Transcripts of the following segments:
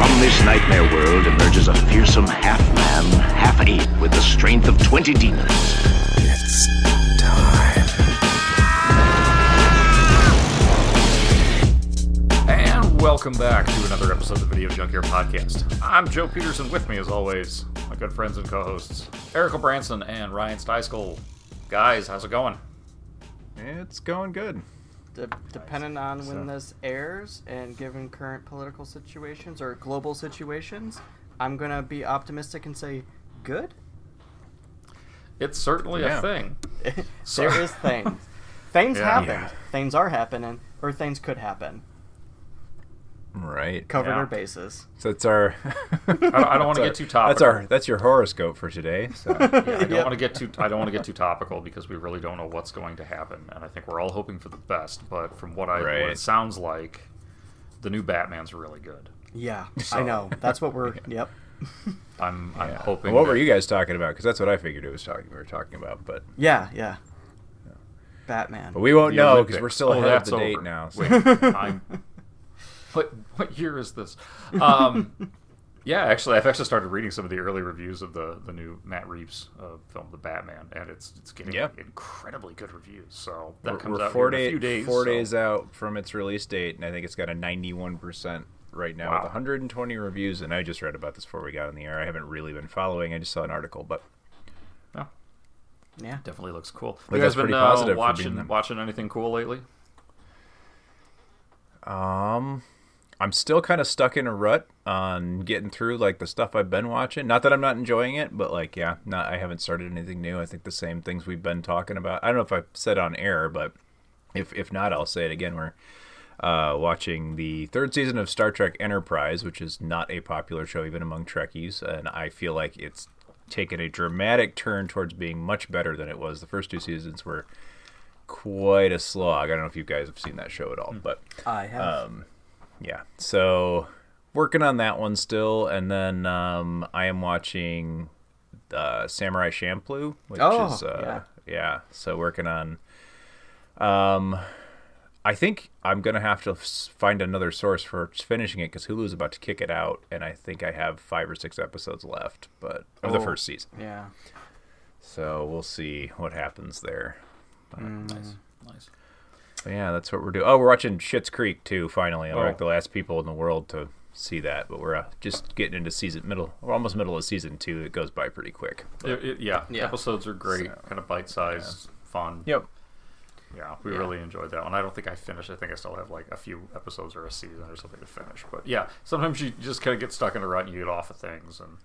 From this nightmare world emerges a fearsome half-man, half-ape with the strength of 20 demons. It's time. And welcome back to another episode of the Video Junkyard Podcast. I'm Joe Peterson. With me, as always, my good friends and co-hosts Erica Branson and Ryan Steiskell. Guys, how's it going? It's going good. De- depending on when this airs and given current political situations or global situations, I'm gonna be optimistic and say good. It's certainly Yeah. a thing. there is things. things Yeah. happen. Yeah. Things are happening, or things could happen. Right. Covered Yeah. our bases. So it's our. I don't, I don't want to get too topical. That's our. That's your horoscope for today. So Yeah, I don't Yep. want to get too. I don't want to get too topical because we really don't know what's going to happen, and I think we're all hoping for the best. But from what I, what it sounds like, the new Batman's really good. Yeah, I know. That's what we're. Yep. I'm, I'm hoping. what were you guys talking about? Because that's what I figured it was talking. We were talking about, but Yeah, yeah. Batman. but we won't The know because we're still Oh, ahead of that's the date over. now. So. Wait, I'm. What what year is this? Um, yeah, actually, I've actually started reading some of the early reviews of the the new Matt Reeves uh, film, The Batman, and it's it's getting Yeah. incredibly good reviews. So that We're, comes we're out four, in a day- few days. four so- days out from its release date, and I think it's got a 91% right now Wow. with 120 reviews. And I just read about this before we got on the air. I haven't really been following. I just saw an article, but Yeah, yeah. definitely looks cool. But you guys been uh, positive for being watching watching anything cool lately? Um, I'm still kind of stuck in a rut on getting through like the stuff I've been watching. Not that I'm not enjoying it, but like yeah, not I haven't started anything new. I think the same things we've been talking about. I don't know if I said on air, but if if not, I'll say it again. We're uh, watching the third season of Star Trek Enterprise, which is not a popular show even among Trekkies, and I feel like it's taken a dramatic turn towards being much better than it was. The first two seasons were quite a slog. I don't know if you guys have seen that show at all, but I have. um, yeah. So working on that one still, and then um, I am watching uh, Samurai Champloo, which Oh, is uh, yeah. yeah. So working on. Um, I think I'm gonna have to find another source for finishing it because Hulu's about to kick it out, and I think I have five or six episodes left, but of the Oh. first season. yeah. So we'll see what happens there. Nice, nice. But yeah, that's what we're doing. Oh, we're watching Schitt's Creek too. Finally, I'm Oh. like the last people in the world to see that. But we're uh, just getting into season middle. We're almost middle of season two. It goes by pretty quick. It- it- yeah, Yeah. episodes are great, So, kind of bite-sized, fun. Yep. Yeah, we Yeah. really enjoyed that one. I don't think I finished. I think I still have like a few episodes or a season or something to finish. But yeah, sometimes you just kind of get stuck in a rut and you get off of things. And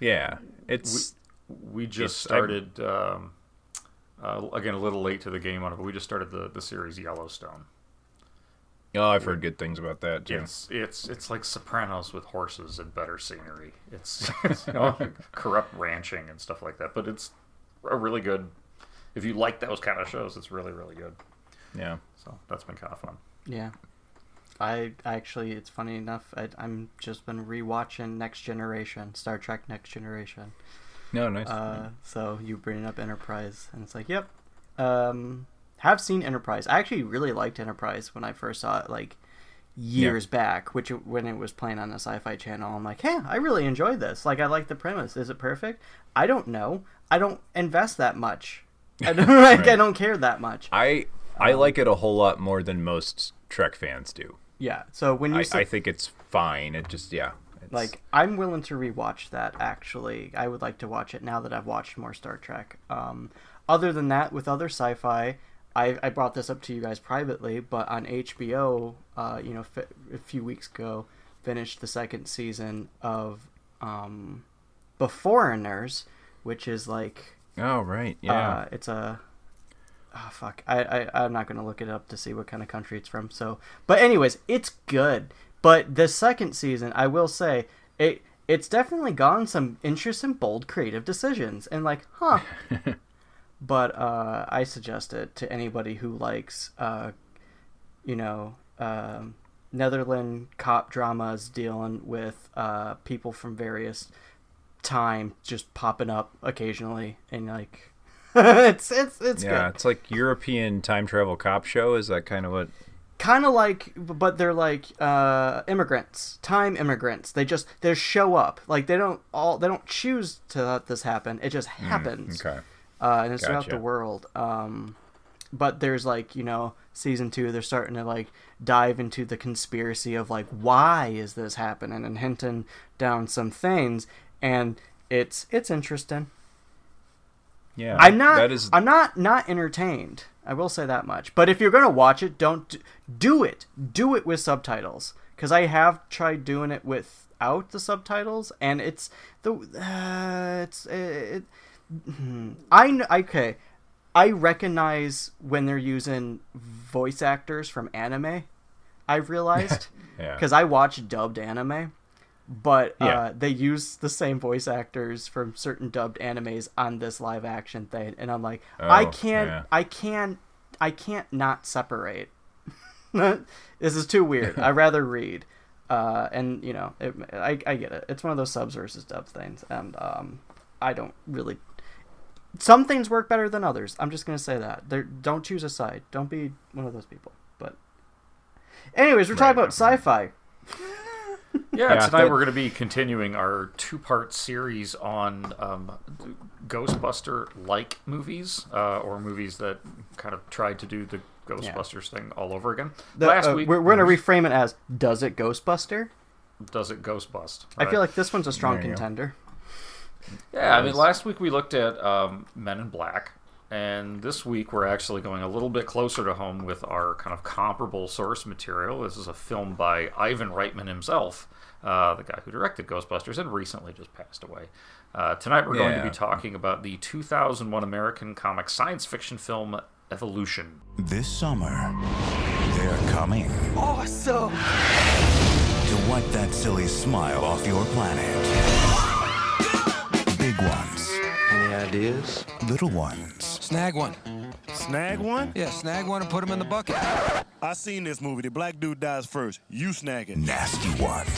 Yeah, it's we just It's- I'm- started um, uh, again a little late to the game on it, but we just started the the series Yellowstone. oh, I've heard good things about that too. It's it's it's like Sopranos with horses and better scenery. It's, it's you know, corrupt ranching and stuff like that. But it's a really good. If you like those kind of shows, it's really really good. Yeah, So that's been kind of fun. Yeah. I actually, it's funny enough. I, I'm just been rewatching Next Generation, Star Trek Next Generation. No, nice. Uh, so you bring up Enterprise, and it's like, yep. Um, have seen Enterprise. I actually really liked Enterprise when I first saw it, like years back, which when it was playing on the Sci-Fi Channel. I'm like, hey, I really enjoyed this. Like, I like the premise. Is it perfect? I don't know. I don't invest that much. I don't like. I don't care that much. I I like it a whole lot more than most Trek fans do. Yeah. So when you I, say, I think it's fine. It just yeah. Like I'm willing to rewatch that. Actually, I would like to watch it now that I've watched more Star Trek. Um, other than that, with other sci-fi, I, I brought this up to you guys privately, but on HBO, uh, you know, f- a few weeks ago, finished the second season of um, Beforeigners, which is like oh right yeah. uh, it's a oh fuck I, I i'm not gonna look it up to see what kind of country it's from so but anyways it's good but the second season i will say it it's definitely gone some interesting, bold, creative decisions, and like, huh. but uh, I suggest it to anybody who likes, uh, you know, um, Netherland cop dramas dealing with uh, people from various time just popping up occasionally, and like, it's it's it's yeah, good. it's like European time travel cop show. Is that kind of what? Kind of like but they're like uh immigrants time immigrants. They just they show up. Like they don't all they don't choose to let this happen. It just happens. Okay. uh and it's throughout the world. Um but there's like you know season two they're starting to like dive into the conspiracy of like why is this happening and hinting down some things. And it's it's interesting Yeah. I'm not. That is. I'm not not entertained. I will say that much. But if you're gonna watch it, don't do it. Do it with subtitles. Because I have tried doing it without the subtitles, and it's the uh, it's it. hmm. I okay. I recognize when they're using voice actors from anime. I've realized Yeah. because I watch dubbed anime, but uh, Yeah. they use the same voice actors from certain dubbed animes on this live action thing, and I'm like, I Oh, can't, yeah. I can't, I can't not separate. this is too weird. i'd rather read, uh, and you know, it, I I get it. It's one of those subs versus dub things, and um, I don't really. Some things work better than others. I'm just gonna say that. There, don't choose a side. Don't be one of those people. But, anyways, we're talking about sci-fi. Yeah, Yeah, tonight that- we're going to be continuing our two-part series on um, Ghostbuster-like movies, uh, or movies that kind of tried to do the Ghostbusters thing all over again. The- Last uh, week, we're, we're gonna reframe it as "Does it Ghostbuster?" does it Ghostbust? I feel like this one's a strong There you go. contender. Yeah, I mean, last week we looked at um, Men in Black, and this week we're actually going a little bit closer to home with our kind of comparable source material. This is a film by Ivan Reitman himself, uh, the guy who directed Ghostbusters and recently just passed away. Uh, tonight we're going to be talking about the 2001 American comic science fiction film Evolution. This summer, they're coming Awesome! to wipe that silly smile off your planet. Big ones, Any ideas? little ones, Snag one. Snag one? Yeah, snag one and put him in the bucket. I seen this movie. The black dude dies first. You snag it. nasty ones.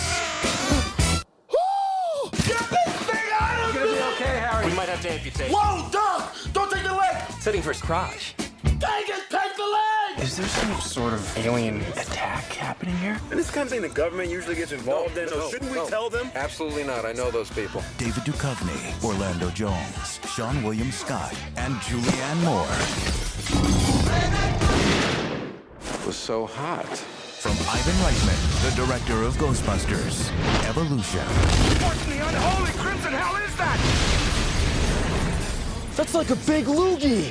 Okay, Harry. We might have to amputate. Whoa, Doc! Don't take the leg! Setting for his crotch. Dang it, take the leg! Is there some sort of alien attack happening here? And this kind of thing the government usually gets involved in, so shouldn't we tell them? Absolutely not. I know those people. David Duchovny, Orlando Jones, Sean William Scott, and Julianne Moore. It was so hot. From Ivan Reitman, the director of Ghostbusters, Evolution. What in the unholy crimson hell is that? That's like a big loogie.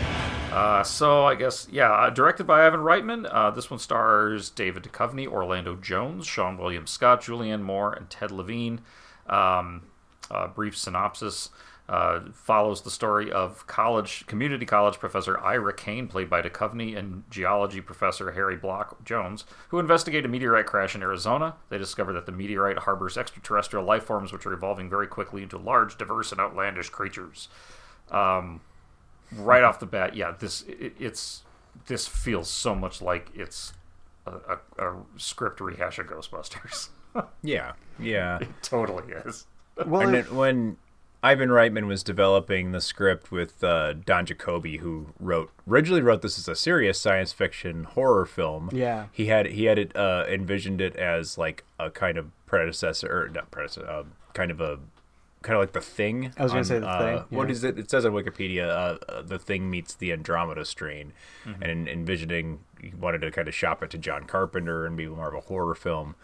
Uh, so I guess yeah, uh, directed by Ivan Reitman. Uh, this one stars David Duchovny, Orlando Jones, Sean William Scott, Julianne Moore, and Ted Levine. Um, brief synopsis uh, follows the story of college community college professor Ira Kane, played by Duchovny, and geology professor Harry Block Jones, who investigate a meteorite crash in Arizona. They discover that the meteorite harbors extraterrestrial life forms, which are evolving very quickly into large, diverse, and outlandish creatures Um, right off the bat, yeah, this it, it's this feels so much like it's a, a, a script rehash of Ghostbusters. Yeah. Yeah. it totally is. Well, and if- then when Ivan Reitman was developing the script with uh, Don Jakoby, who wrote originally wrote this as a serious science fiction horror film. Yeah. he had he had it uh, envisioned it as like a kind of predecessor, or not predecessor, uh, kind of a kind of like the thing. I was gonna say The uh, Thing, What yeah. is it? It says on Wikipedia, uh, uh, the thing meets the Andromeda strain, Mm-hmm. and envisioning he wanted to kind of shop it to John Carpenter and be more of a horror film.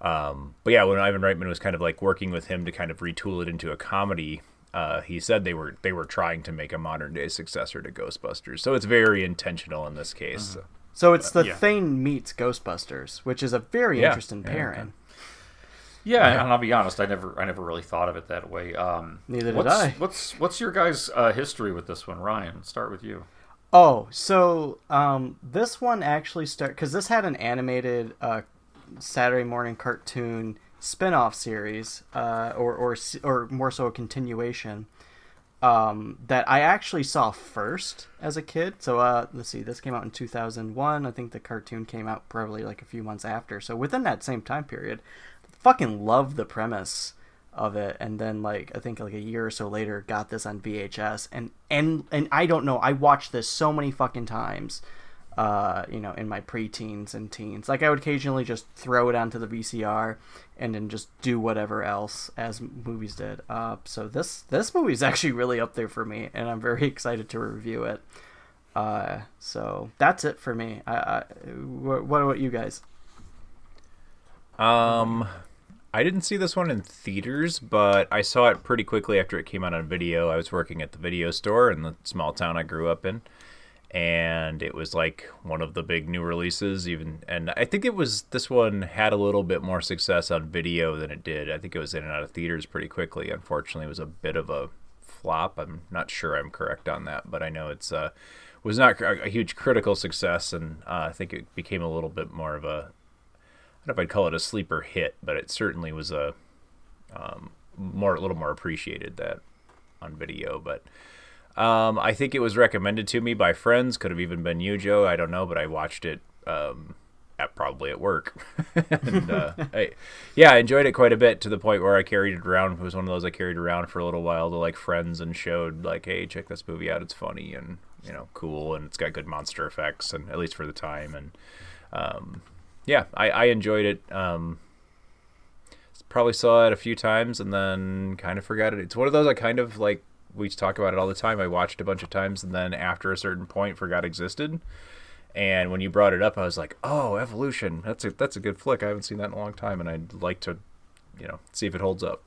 Um, but yeah, when Ivan Reitman was kind of like working with him to kind of retool it into a comedy, uh, he said they were they were trying to make a modern day successor to Ghostbusters. So it's very intentional in this case. Uh-huh. so it's the yeah. Thing meets Ghostbusters, which is a very Yeah. interesting Yeah, pairing. Yeah, and I'll be honest, I never I never really thought of it that way. Um, Neither did what's, I. What's what's your guys' uh, history with this one, Ryan? Start with you. Oh, so um, this one actually start because this had an animated uh, Saturday morning cartoon spin-off series, uh, or or or more so a continuation. Um, that I actually saw first as a kid. So uh, let's see, this came out in 2001. I think the cartoon came out probably like a few months after. So within that same time period, fucking loved the premise of it and then like i think like a year or so later got this on vhs and and and i don't know i watched this so many fucking times uh you know in my preteens and teens. Like i would occasionally just throw it onto the vcr and then just do whatever else as movies did. Uh so this this movie is actually really up there for me and i'm very excited to review it. Uh so that's it for me. I, I what, what about you guys? Um, I didn't see this one in theaters, but I saw it pretty quickly after it came out on video. I was working at the video store in the small town I grew up in, and it was like one of the big new releases. Even and I think it was this one had a little bit more success on video than it did. I think it was in and out of theaters pretty quickly. Unfortunately, it was a bit of a flop. I'm not sure I'm correct on that, but I know it's uh was not a, huge critical success, and uh, I think it became a little bit more of a I don't know if I'd call it a sleeper hit, but it certainly was a um, more a little more appreciated that on video. But um, I think it was recommended to me by friends. Could have even been you, Joe. I don't know, but I watched it um, at probably at work. and, uh, I, yeah, I enjoyed it quite a bit to the point where I carried it around. It was one of those I carried around for a little while to like friends and showed like, hey, check this movie out. It's funny and you know cool, and it's got good monster effects, and at least for the time and. Um, yeah, I, I enjoyed it. Um, probably saw it a few times and then kind of forgot it. It's one of those I kind of like. We talk about it all the time. I watched a bunch of times and then after a certain point forgot existed. And when you brought it up, I was like, "Oh, Evolution! That's a that's a good flick. I haven't seen that in a long time, and I'd like to, you know, see if it holds up."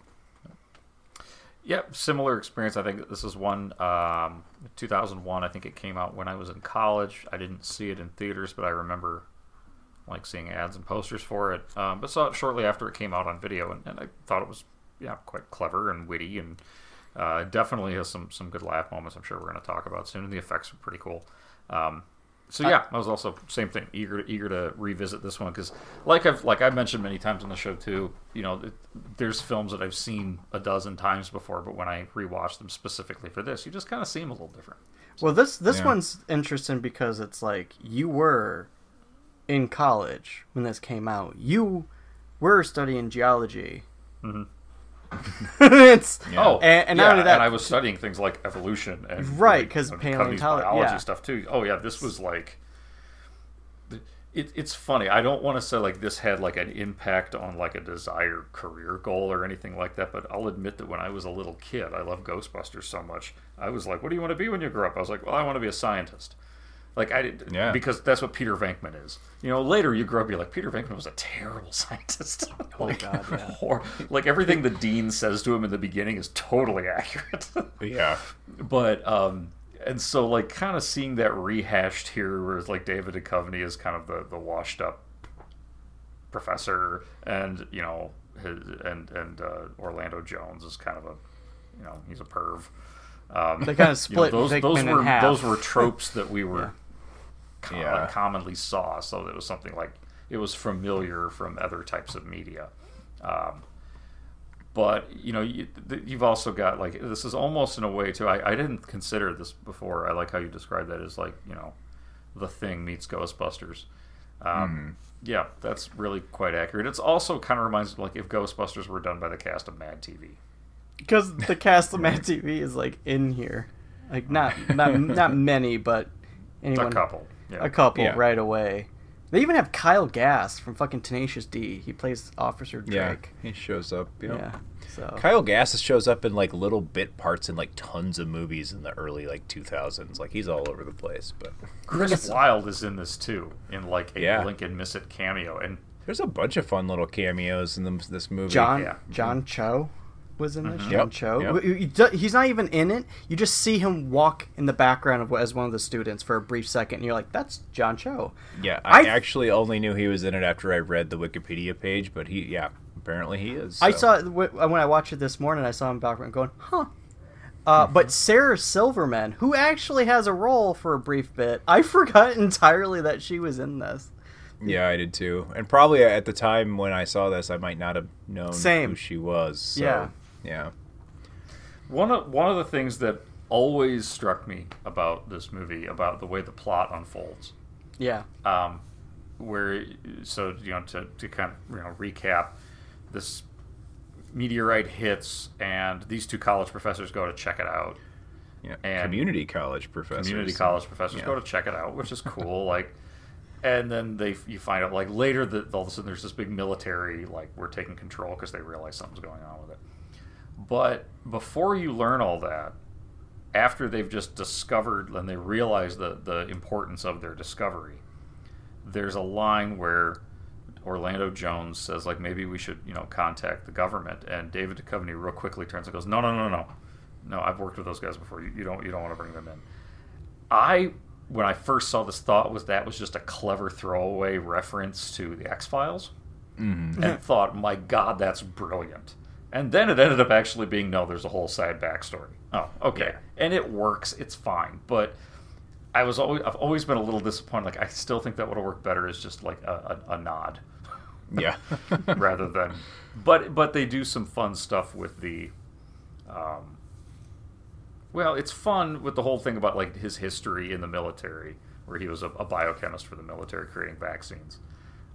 Yep, similar experience. I think this is one, um, 2001. I think it came out when I was in college. I didn't see it in theaters, but I remember like seeing ads and posters for it. Um, but saw it shortly after it came out on video, and, and I thought it was yeah quite clever and witty, and uh, definitely has some some good laugh moments. I'm sure we're going to talk about soon. And the effects are pretty cool. Um, so yeah, I was also same thing, eager eager to revisit this one because, like I've like I've mentioned many times on the show too, you know, it, there's films that I've seen a dozen times before, but when I rewatch them specifically for this, you just kind of see them a little different. Well, this this Yeah. one's interesting because it's like you were in college when this came out. You were studying geology. Mhm. it's Oh, and, and yeah, not only that, and I was studying things like evolution and Right, because and paleontolo- Covey's biology yeah. stuff too. Oh yeah, this was like. It, it's funny. I don't want to say like this had like an impact on like a desired career goal or anything like that, but I'll admit that when I was a little kid, I loved Ghostbusters so much. I was like, "What do you want to be when you grow up?" I was like, "Well, I want to be a scientist." Like I did, Yeah. because that's what Peter Venkman is. You know, later you grow up, you're like Peter Venkman was a terrible scientist. Oh, like, God, yeah. hor- like everything the dean says to him in the beginning is totally accurate. Yeah, but um and so like kind of seeing that rehashed here where it's like david Duchovny is kind of the the washed up professor and you know his and and uh, orlando jones is kind of a you know he's a perv um, They kinda you know, split those, those were those were tropes that we were com- Yeah. commonly saw so it was something like it was familiar from other types of media. Um, but you know you, you've also got like this is almost in a way too I, I didn't consider this before. I like how you described that as like you know the thing meets ghostbusters. Um, yeah that's really quite accurate. It's also kind of reminds me like if ghostbusters were done by the cast of mad tv because the cast of Mad TV is like in here, like not not not many, but anyone, a couple yeah a couple Yeah. right away. They even have Kyle Gass from fucking Tenacious D. He plays Officer Drake. yeah, he shows up. You know. Yeah. So Kyle Gass shows up in like little bit parts in like tons of movies in the early like 2000s. Like he's all over the place. But chris wilde is in this too in like a Yeah. blink and miss it cameo and there's a bunch of fun little cameos in the, this movie. John Yeah. John mm-hmm. Cho was in this. John mm-hmm. Yep, Cho. yep. He- he do- He's not even in it. You just see him walk in the background of as one of the students for a brief second, and you're like, "That's John Cho." Yeah, I, I- actually only knew he was in it after I read the Wikipedia page, but he, yeah, apparently he is. I saw it uh, when I watched it this morning. I saw him background going, "Huh." Uh, mm-hmm. but Sarah Silverman, who actually has a role for a brief bit, I forgot entirely that she was in this. Yeah, I did too. And probably at the time when I saw this, I might not have known Same. who she was. So, Yeah. Yeah. One of one of the things that always struck me about this movie, about the way the plot unfolds, Yeah. um, where so you know to, to kind of you know recap, this meteorite hits and these two college professors go to check it out. Yeah. And- community college professors. community college professors Yeah. go to check it out, which is cool. like, and then they you find out like later that all of a sudden there's this big military like we're taking control because they realize something's going on with it. But before you learn all that, after they've just discovered and they realize the the importance of their discovery, there's a line where Orlando Jones says like maybe we should you know contact the government, and David Duchovny real quickly turns and goes no no no no. No I've worked with those guys before. You, you don't you don't want to bring them in. I when I first saw this thought was that was just a clever throwaway reference to the X Files, mm-hmm. and thought my God that's brilliant. And then it ended up actually being no, there's a whole side backstory. Oh, okay, and it works, it's fine, but. I was always I've always been a little disappointed. Like I still think that would have worked better as just like a, a, a nod Yeah. rather than but but they do some fun stuff with the um well it's fun with the whole thing about like his history in the military where he was a, a biochemist for the military creating vaccines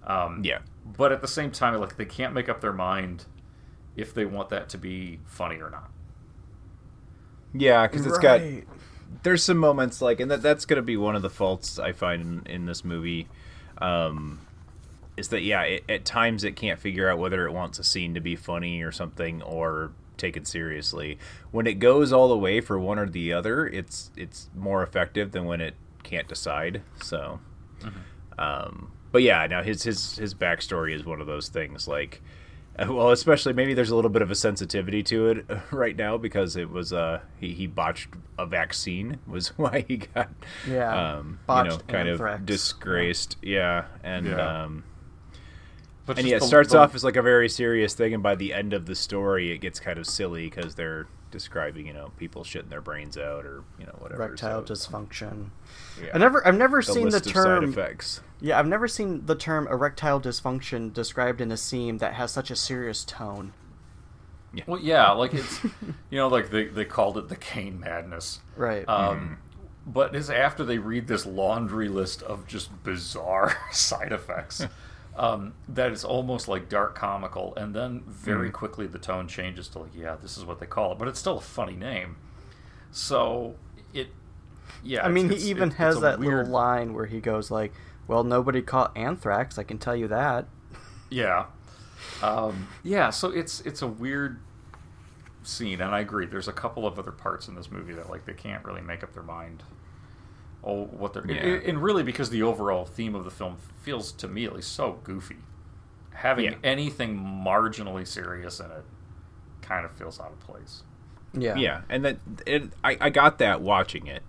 um yeah. but at the same time like they can't make up their mind if they want that to be funny or not Yeah, because it's got there's some moments like, and that that's gonna be one of the faults I find in, in this movie, um, is that yeah, it, at times it can't figure out whether it wants a scene to be funny or something or taken seriously. When it goes all the way for one or the other, it's it's more effective than when it can't decide. So, um, but yeah, now his his his backstory is one of those things like. Well, especially maybe there's a little bit of a sensitivity to it right now because it was uh he, he botched a vaccine was why he got Yeah, um you know kind anthrax. of disgraced yeah and Yeah. um but and yeah it starts the- off as like a very serious thing and by the end of the story it gets kind of silly because they're describing you know people shitting their brains out or you know whatever Erectile so, dysfunction. yeah. I never, I've never the seen the list of side term. effects Yeah, I've never seen the term erectile dysfunction described in a scene that has such a serious tone. Well, yeah, like it's you know, like they they called it the Kane madness, Right. Um, But it's after they read this laundry list of just bizarre side effects um, that it's almost like dark comical, and then very quickly the tone changes to like, yeah, this is what they call it, but it's still a funny name. So it, yeah, I mean, he even it's has that weird, little line where he goes like, "Well, nobody caught anthrax. I can tell you that." Yeah. Um, yeah, so it's it's a weird scene, and I agree. There's a couple of other parts in this movie that like they can't really make up their mind. Oh, what they're Yeah. and really because the overall theme of the film feels to me at least so goofy. Having Yeah. anything marginally serious in it kind of feels out of place. Yeah. yeah and that it I, I got that watching it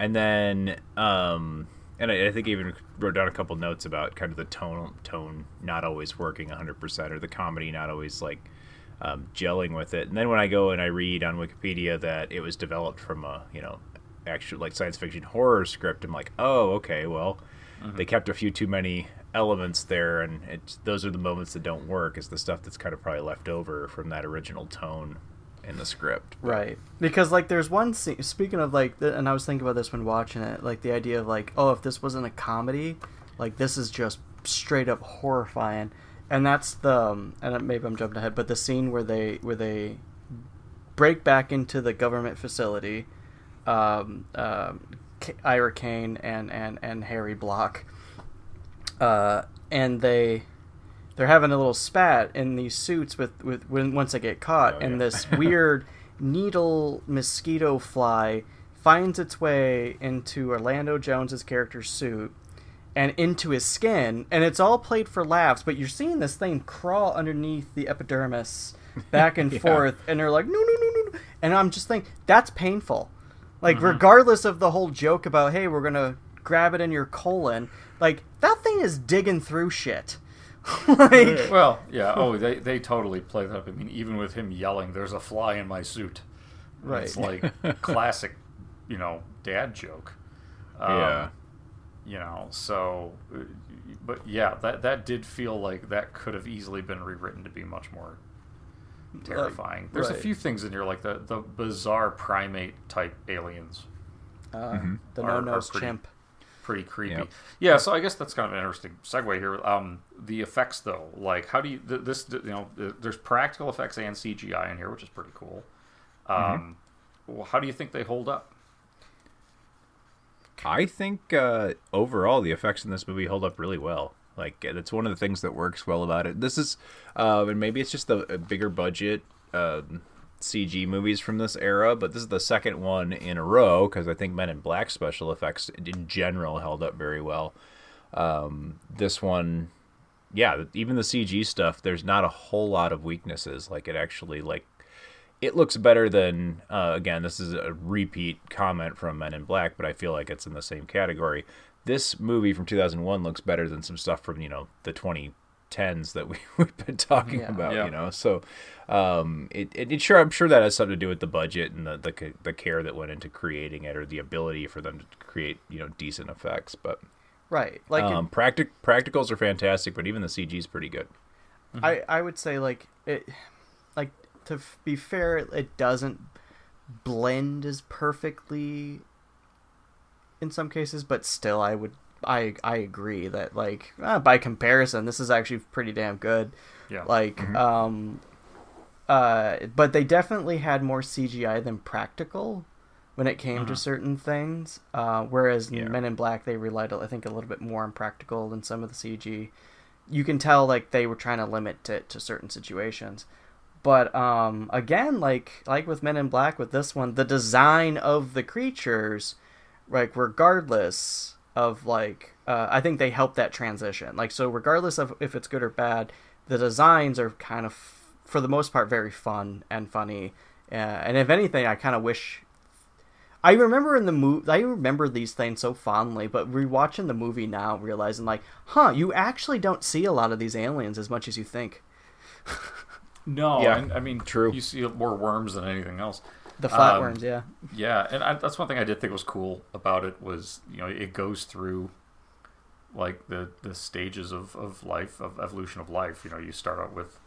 and then um and I, I think I even wrote down a couple notes about kind of the tone tone not always working 100% or the comedy not always like um, gelling with it and then when i go and i read on wikipedia that it was developed from a you know actual like science fiction horror script i'm like oh okay well they kept a few too many elements there and it's those are the moments that don't work is the stuff that's kind of probably left over from that original tone in the script Right. Because like there's one scene speaking of like and I was thinking about this when watching it, like the idea of like, oh, if this wasn't a comedy, like this is just straight up horrifying. And that's the um, and maybe I'm jumping ahead, but the scene where they where they break back into the government facility um, um, K- Ira Kane and, and, and Harry Block uh, and they they're having a little spat in these suits with, with when once they get caught Oh, and yeah. this weird needle mosquito fly finds its way into Orlando Jones's character's suit and into his skin and it's all played for laughs but you're seeing this thing crawl underneath the epidermis back and Yeah. forth and they're like no no no no no and I'm just thinking that's painful like regardless of the whole joke about hey we're gonna grab it in your colon like that thing is digging through shit like Well, yeah. Oh, they they totally play that up. I mean, even with him yelling, "There's a fly in my suit." Right. It's like classic, you know, dad joke. Um, yeah you know, so, uh, but yeah, that that did feel like that could have easily been rewritten to be much more terrifying. There's a few things in here, like the the bizarre primate type aliens, Uh, The no nose chimp. pretty creepy. Yep. Yeah, so I guess that's kind of an interesting segue here. Um, the effects, though, like how do you this? You know, there's practical effects and CGI in here, which is pretty cool. Um, well, how do you think they hold up? I think uh, overall the effects in this movie hold up really well. Like that's one of the things that works well about it. This is, uh, and maybe it's just the bigger budget um CG movies from this era, but this is the second one in a row because I think Men in Black special effects in general held up very well. Um, this one, yeah, even the CG stuff, there's not a whole lot of weaknesses. Like it actually like it looks better than uh, again this is a repeat comment from men in black but i feel like it's in the same category this movie from 2001 looks better than some stuff from you know the 2010s that we, we've been talking Yeah. about Yeah. you know so um it, it, it sure i'm sure that has something to do with the budget and the, the the care that went into creating it or the ability for them to create you know decent effects but Right. Like it- um practic- practicals are fantastic but even the cg is pretty good I I would say like it like to f- be fair it doesn't blend as perfectly in some cases but still I would I I agree that like uh, by comparison this is actually pretty damn good. Yeah. like um uh but they definitely had more CGI than practical when it came to certain things uh whereas Yeah. Men in Black they relied I think a little bit more on practical than some of the CG you can tell like they were trying to limit it to certain situations. But um again like like with men in black with this one the design of the creatures like regardless of like uh, i think they help that transition like so regardless of if it's good or bad the designs are kind of for the most part very fun and funny uh, and if anything i kind of wish I remember in the movie, I remember these things so fondly, but rewatching the movie now, realizing like, huh, you actually don't see a lot of these aliens as much as you think. No, Yeah, and, I mean, true. You see more worms than anything else. The Um, flatworms, yeah. Yeah, and I, that's one thing I did think was cool about it was you know it goes through like the the stages of, of life of evolution of life. You know, you start out with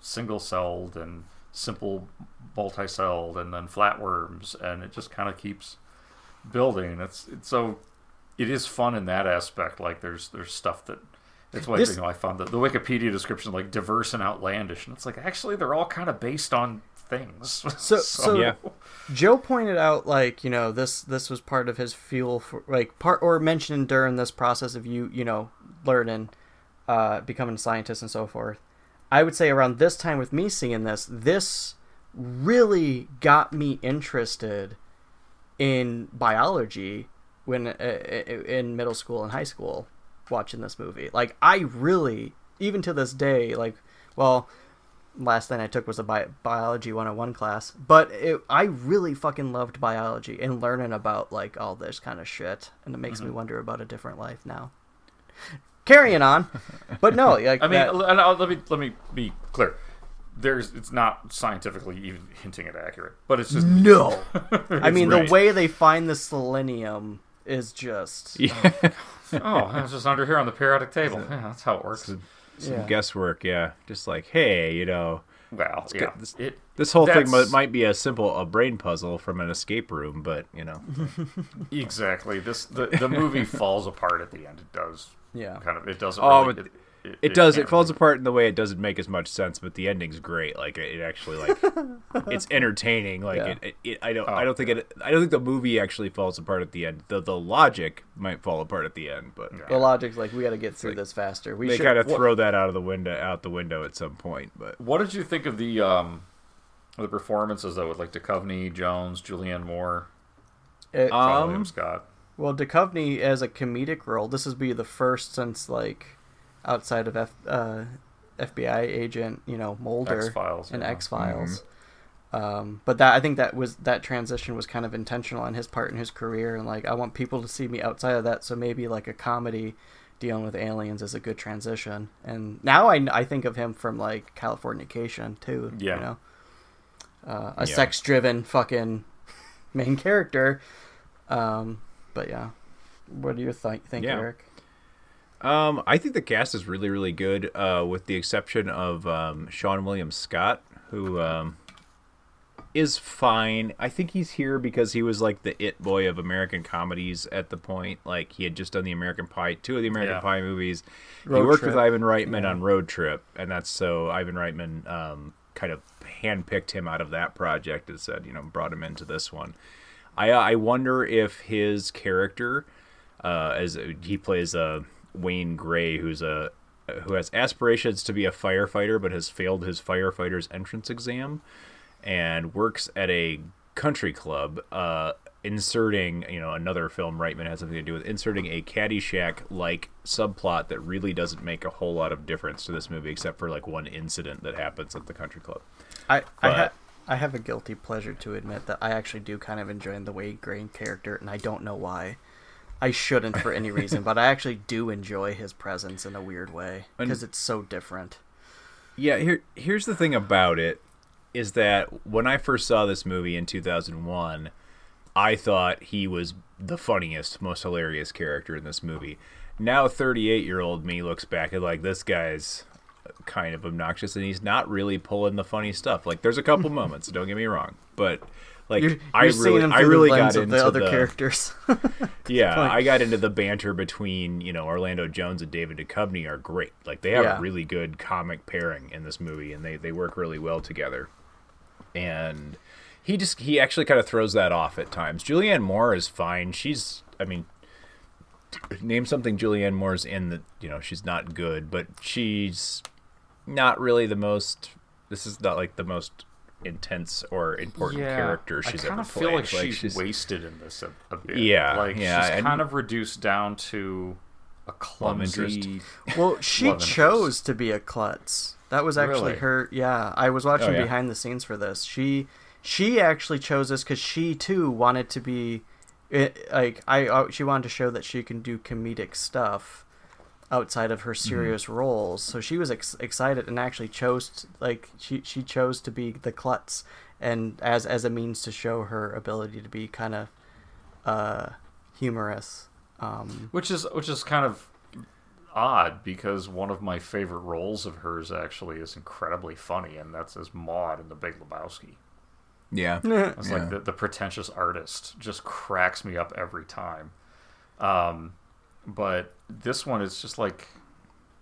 single celled and simple multi celled, and then flatworms, and it just kind of keeps building. It's it's so it is fun in that aspect. Like there's there's stuff that. It's like This- you know I found the, the Wikipedia description like diverse and outlandish, and it's like actually they're all kind of based on things. So, so Yeah. Joe pointed out like you know this this was part of his fuel for like part or mentioned during this process of you you know learning, uh, becoming a scientist and so forth. I would say around this time with me seeing this, this really got me interested in biology when uh, in middle school and high school watching this movie. Like I really even to this day like well last thing I took was a bi- biology 101 class, but it, I really fucking loved biology and learning about like all this kind of shit, and it makes me mm-hmm. wonder about a different life now. Carrying on, but no, like I mean, that- and I'll- let me let me be clear. There's it's not scientifically even hinting at accurate, but it's just no. I mean, right. the way they find the selenium is just yeah oh, it's just under here on the periodic table. Yeah, that's how it works. Some Yeah. guesswork yeah just like hey you know Well, yeah, good. This- it This whole thing That's- mi- might be a simple a brain puzzle from an escape room, but you know, exactly this the the movie falls apart at the end. It does. Yeah. kind of. It doesn't. Oh, really, but it, it does. It can't falls really- apart in the way it doesn't make as much sense, but the ending's great. Like it, it actually like it's entertaining. Like Yeah. it, it, it. I don't. Oh, I don't think it. I don't think the movie actually falls apart at the end. The the logic might fall apart at the end, but the logic's like we got to get through this faster. We they should kind of what- throw that out of the window out the window at some point. But What did you think of the um the performances though with like Duchovny, Jones, Julianne Moore, It- Sean Um, William Scott? Well, Duchovny as a comedic role, this would be the first since like outside of F, uh, FBI agent, you know, Mulder X-Files, and yeah. X Files. Um, but that I think that was that transition was kind of intentional on his part in his career, and like I want people to see me outside of that. So maybe like a comedy dealing with aliens is a good transition. And now I, I think of him from like Californication too. Yeah. You know, uh, a Yeah. sex driven fucking main character. Um, but yeah. What do you think, think Yeah. Eric? Um, I think the cast is really, really good, uh, with the exception of um, Sean William Scott, who um, is fine. I think he's here because he was like the it boy of American comedies at the point. Like he had just done the American Pie, two of the American Yeah. Pie movies. Road he worked Trip. with Ivan Reitman on Road Trip, and that's so Ivan Reitman um, kind of handpicked him out of that project and said, you know, brought him into this one. I I wonder if his character, uh, as he plays a Wayne Gray, who's a who has aspirations to be a firefighter but has failed his firefighter's entrance exam, and works at a country club. Uh, inserting, you know, another film Reitman has something to do with inserting a Caddyshack like subplot that really doesn't make a whole lot of difference to this movie except for like one incident that happens at the country club. I I, But- ha- I have a guilty pleasure to admit that I actually do kind of enjoy the Wayne Gray character, and I don't know why. I shouldn't for any reason, but I actually do enjoy his presence in a weird way because it's so different. Yeah, here here's the thing about it is that when I first saw this movie in 2001, I thought he was the funniest, most hilarious character in this movie. Now 38-year-old me looks back at like this guy's kind of obnoxious and he's not really pulling the funny stuff. Like there's a couple moments, don't get me wrong, but like You're, you're I really I really got into the other the characters. yeah, point. I got into the banter between you know Orlando Jones and David Duchovny are great. Like they have Yeah. a really good comic pairing in this movie, and they they work really well together. And he just he actually kind of throws that off at times. Julianne Moore is fine. She's I mean, name something Julianne Moore's in that you know she's not good, but she's not really the most. This is not like the most intense or important character she's I kind of feel like, she's, she's wasted in this a, a bit. Yeah, like yeah, she's and- kind of reduced down to a clumsy. well, she chose to be a klutz. That was actually Really? her. Yeah, I was watching Oh, yeah. behind the scenes for this. She she actually chose this because she too wanted to be it, like I. uh, She wanted to show that she can do comedic stuff outside of her Mm-hmm. serious roles. So she was ex- excited and actually chose t- like she she chose to be the klutz and as as a means to show her ability to be kind of uh humorous. Um, which is which is kind of odd because one of my favorite roles of hers actually is incredibly funny, and that's as Maud in The Big Lebowski. yeah. It's Yeah. like the, the pretentious artist just cracks me up every time. Um, but this one is just like,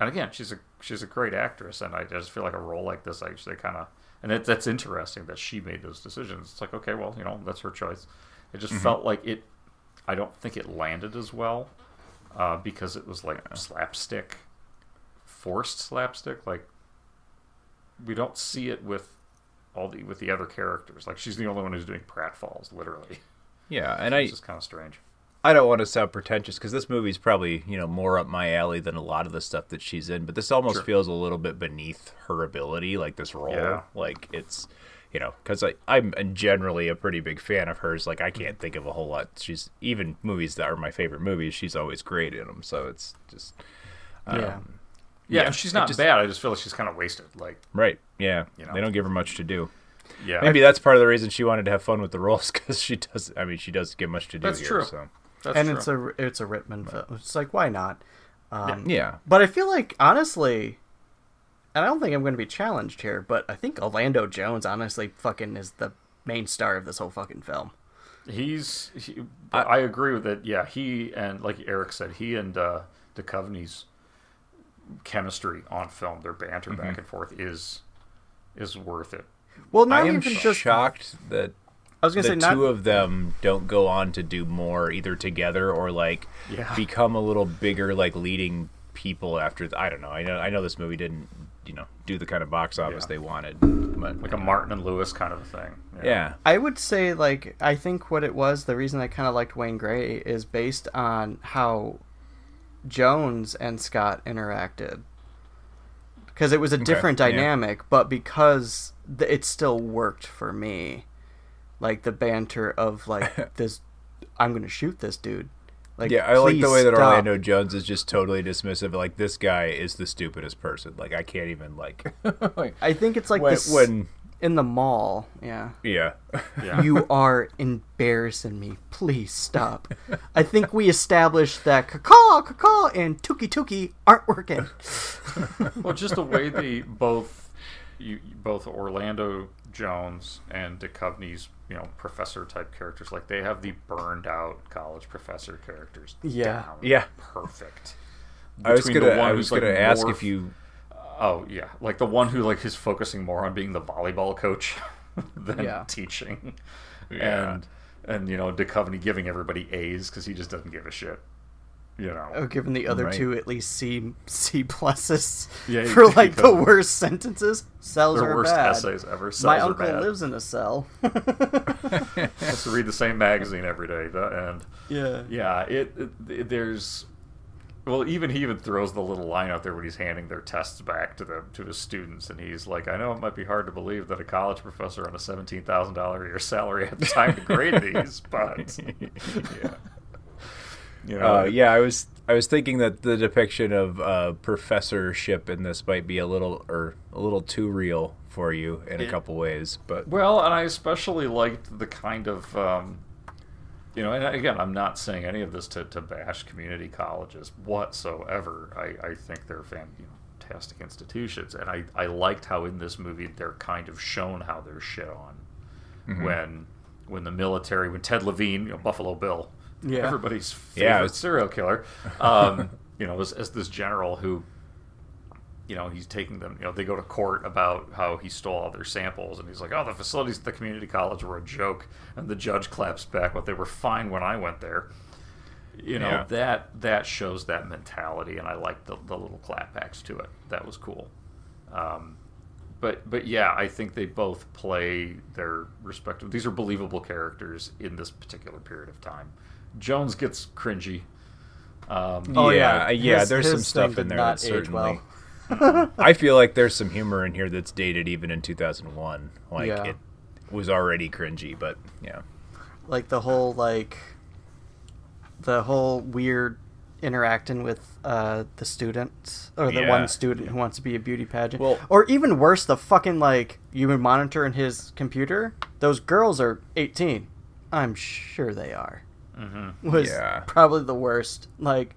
and again, she's a she's a great actress, and I just feel like a role like this actually kind of, and it, that's interesting that she made those decisions. It's like okay, well, you know, that's her choice. It just felt like it. I don't think it landed as well uh, because it was like slapstick, forced slapstick. Like we don't see it with all the with the other characters. Like she's the only one who's doing pratfalls, literally. Yeah, and I It's just kind of strange. I don't want to sound pretentious because this movie's probably you know more up my alley than a lot of the stuff that she's in. But this almost Sure. feels a little bit beneath her ability, like this role. Yeah. Like it's you know because I I'm generally a pretty big fan of hers. Like I can't think of a whole lot. She's even movies that are my favorite movies. She's always great in them. So it's just yeah. um, Yeah, Yeah, and she's not just- bad. I just feel like she's kind of wasted. Like, right. Yeah, You know. they don't give her much to do. yeah, Maybe that's part of the reason she wanted to have fun with the roles because she does. I mean, she does get much to do That's here. true. So that's and true. it's a it's a Reitman film. It's like why not? Um, yeah, But I feel like honestly, and I don't think I'm going to be challenged here, but I think Orlando Jones honestly fucking is the main star of this whole fucking film. He's. He, I, agree with it. Yeah, he and like Eric said, he and uh, Duchovny's chemistry on film, their banter Mm-hmm. back and forth is is worth it. Well, not I am even just. shocked that I was going the to say not. two of them don't go on to do more either together or like Yeah. become a little bigger like leading people after th- I don't know. I know I know this movie didn't, you know, do the kind of box office Yeah. they wanted. But Like a Martin and Lewis kind of a thing. yeah. I would say like I think what it was the reason I kind of liked Wayne Gray is based on how Jones and Scott interacted because it was a different yeah. dynamic, but because th- it still worked for me, like the banter of like this, I'm gonna shoot this dude. Like Yeah, I like the way that stop. Orlando Jones is just totally dismissive. Like this guy is the stupidest person. Like I can't even like. like I think it's like when, this when in the mall. Yeah. Yeah. Yeah. You are embarrassing me. Please stop. I think we established that cacaw, cacaw, and tuki tuki aren't working. well, just the way they both, you both Orlando Jones and Duchovny's, you know, professor type characters, like they have the burned out college professor characters. Yeah. down Yeah. perfect. I was gonna I was gonna like, ask more- if you Oh yeah, like the one who like is focusing more on being the volleyball coach than Yeah. teaching, Yeah. and and you know Duchovny giving everybody A's because he just doesn't give a shit. You know. Oh, giving the other Right. two at least C C pluses Yeah, for like the worst sentences. Cells The are worst bad. essays ever. My Cells are uncle bad. lives in a cell. has to read the same magazine every day, the- and yeah. yeah, it, it there's well, even he even throws the little line out there when he's handing their tests back to the to his students, and he's like, "I know it might be hard to believe that a college professor on a seventeen thousand dollar a year salary had the time to grade these, but yeah. You know, Uh, yeah, I was I was thinking that the depiction of uh, professorship in this might be a little or a little too real for you in a couple ways, but Well, and I especially liked the kind of, um, you know, and again, I'm not saying any of this to, to bash community colleges whatsoever. I, I think they're fan, you know, fantastic institutions, and I, I liked how in this movie they're kind of shown how they're shit on Mm-hmm. when when the military, when Ted Levine, you know, Buffalo Bill, Yeah. everybody's favorite Yeah, serial killer, um, you know, as, as this general who you know, he's taking them, you know, they go to court about how he stole all their samples, and he's like, oh, the facilities at the community college were a joke. And the judge claps back, but they were fine when I went there. You know, Yeah. that that shows that mentality, and I like the, the little clapbacks to it. That was cool. Um, but but yeah, I think they both play their respective. These are believable characters in this particular period of time. Jones gets cringy. Um, Oh yeah, yeah. yeah, His- there's some stuff in there not that certainly. well. I feel like there's some humor in here that's dated even in 2001. Like Yeah. it was already cringy, but yeah. like the whole like the whole weird interacting with uh the students or the Yeah. one student who wants to be a beauty pageant Well- or even worse the fucking like human monitor in his computer those girls are 18 i'm sure they are mm-hmm. was Yeah. probably the worst like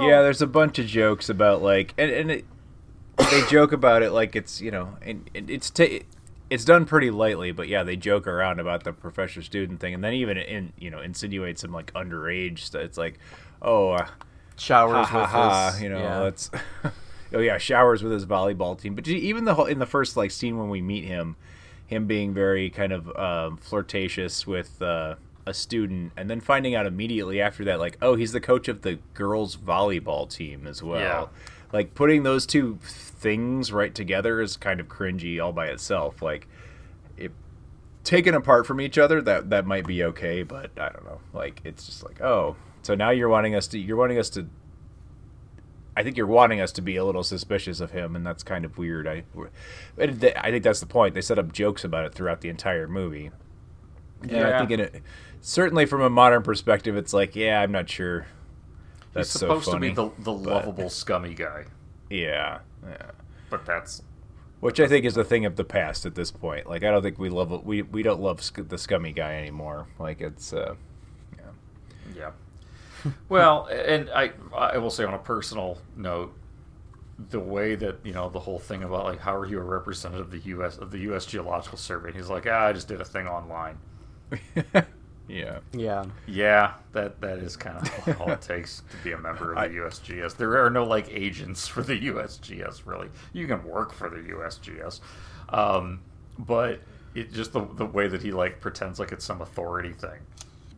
Yeah, there's a bunch of jokes about like, and, and it, they joke about it like it's you know, and, and it's ta- it's done pretty lightly, but yeah, they joke around about the professor student thing, and then even in you know insinuate some like underage stuff. It's like, oh, uh, showers ha with ha, his, you know, yeah. that's oh yeah, showers with his volleyball team. But even the whole in the first like scene when we meet him, him being very kind of um, flirtatious with uh, a student, and then finding out immediately after that, like, oh, he's the coach of the girls volleyball team as well. Yeah. Like putting those two things right together is kind of cringy all by itself. Like, it taken apart from each other, that that might be okay, but I don't know. Like, it's just like, oh, so now you're wanting us to you're wanting us to I think you're wanting us to be a little suspicious of him, and that's kind of weird. I, I think that's the point. They set up jokes about it throughout the entire movie. And I Yeah. think in it, certainly from a modern perspective, it's like, yeah, I'm not sure. That's he's so supposed funny. to be the, the but- lovable, scummy guy, Yeah, yeah. but that's Which I think is a thing of the past at this point. Like, I don't think we love we we don't love sc- the scummy guy anymore. Like, it's uh, Yeah. Yeah. well, and I I will say on a personal note, the way that you know the whole thing about like how are you a representative of the U.S. of the U.S. Geological Survey? He's like, ah, I just did a thing online. yeah. yeah Yeah, that that is kind of all it takes to be a member of the USGS. There are no like agents for the USGS really. You can work for the USGS, um, but it just the the way that he like pretends like it's some authority thing.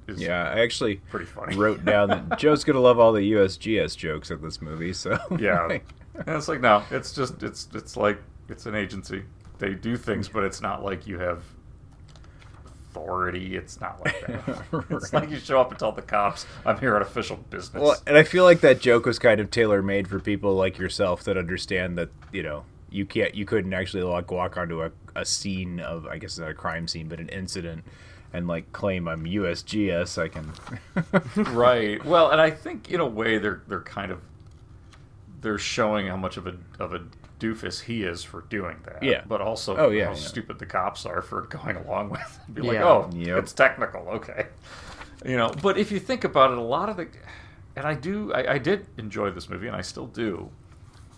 Is Yeah, I actually pretty funny. wrote down that Joe's gonna love all the USGS jokes in this movie. So Yeah, and it's like no, it's just it's it's like it's an agency. They do things, but it's not like you have authority. It's not like that. It's like you show up and tell the cops, "I'm here on official business." Well, and I feel like that joke was kind of tailor made for people like yourself that understand that you know you can't, you couldn't actually like walk onto a, a scene of, I guess not a crime scene, but an incident, and like claim I'm USGS. I can. right. Well, and I think in a way they're they're kind of they're showing how much of a of a doofus he is for doing that. Yeah. But also Oh, yeah, how yeah. stupid the cops are for going along with it. Be like, Yeah. oh, Yep. it's technical, okay. You know, but if you think about it, a lot of the, and I do, I, I did enjoy this movie, and I still do,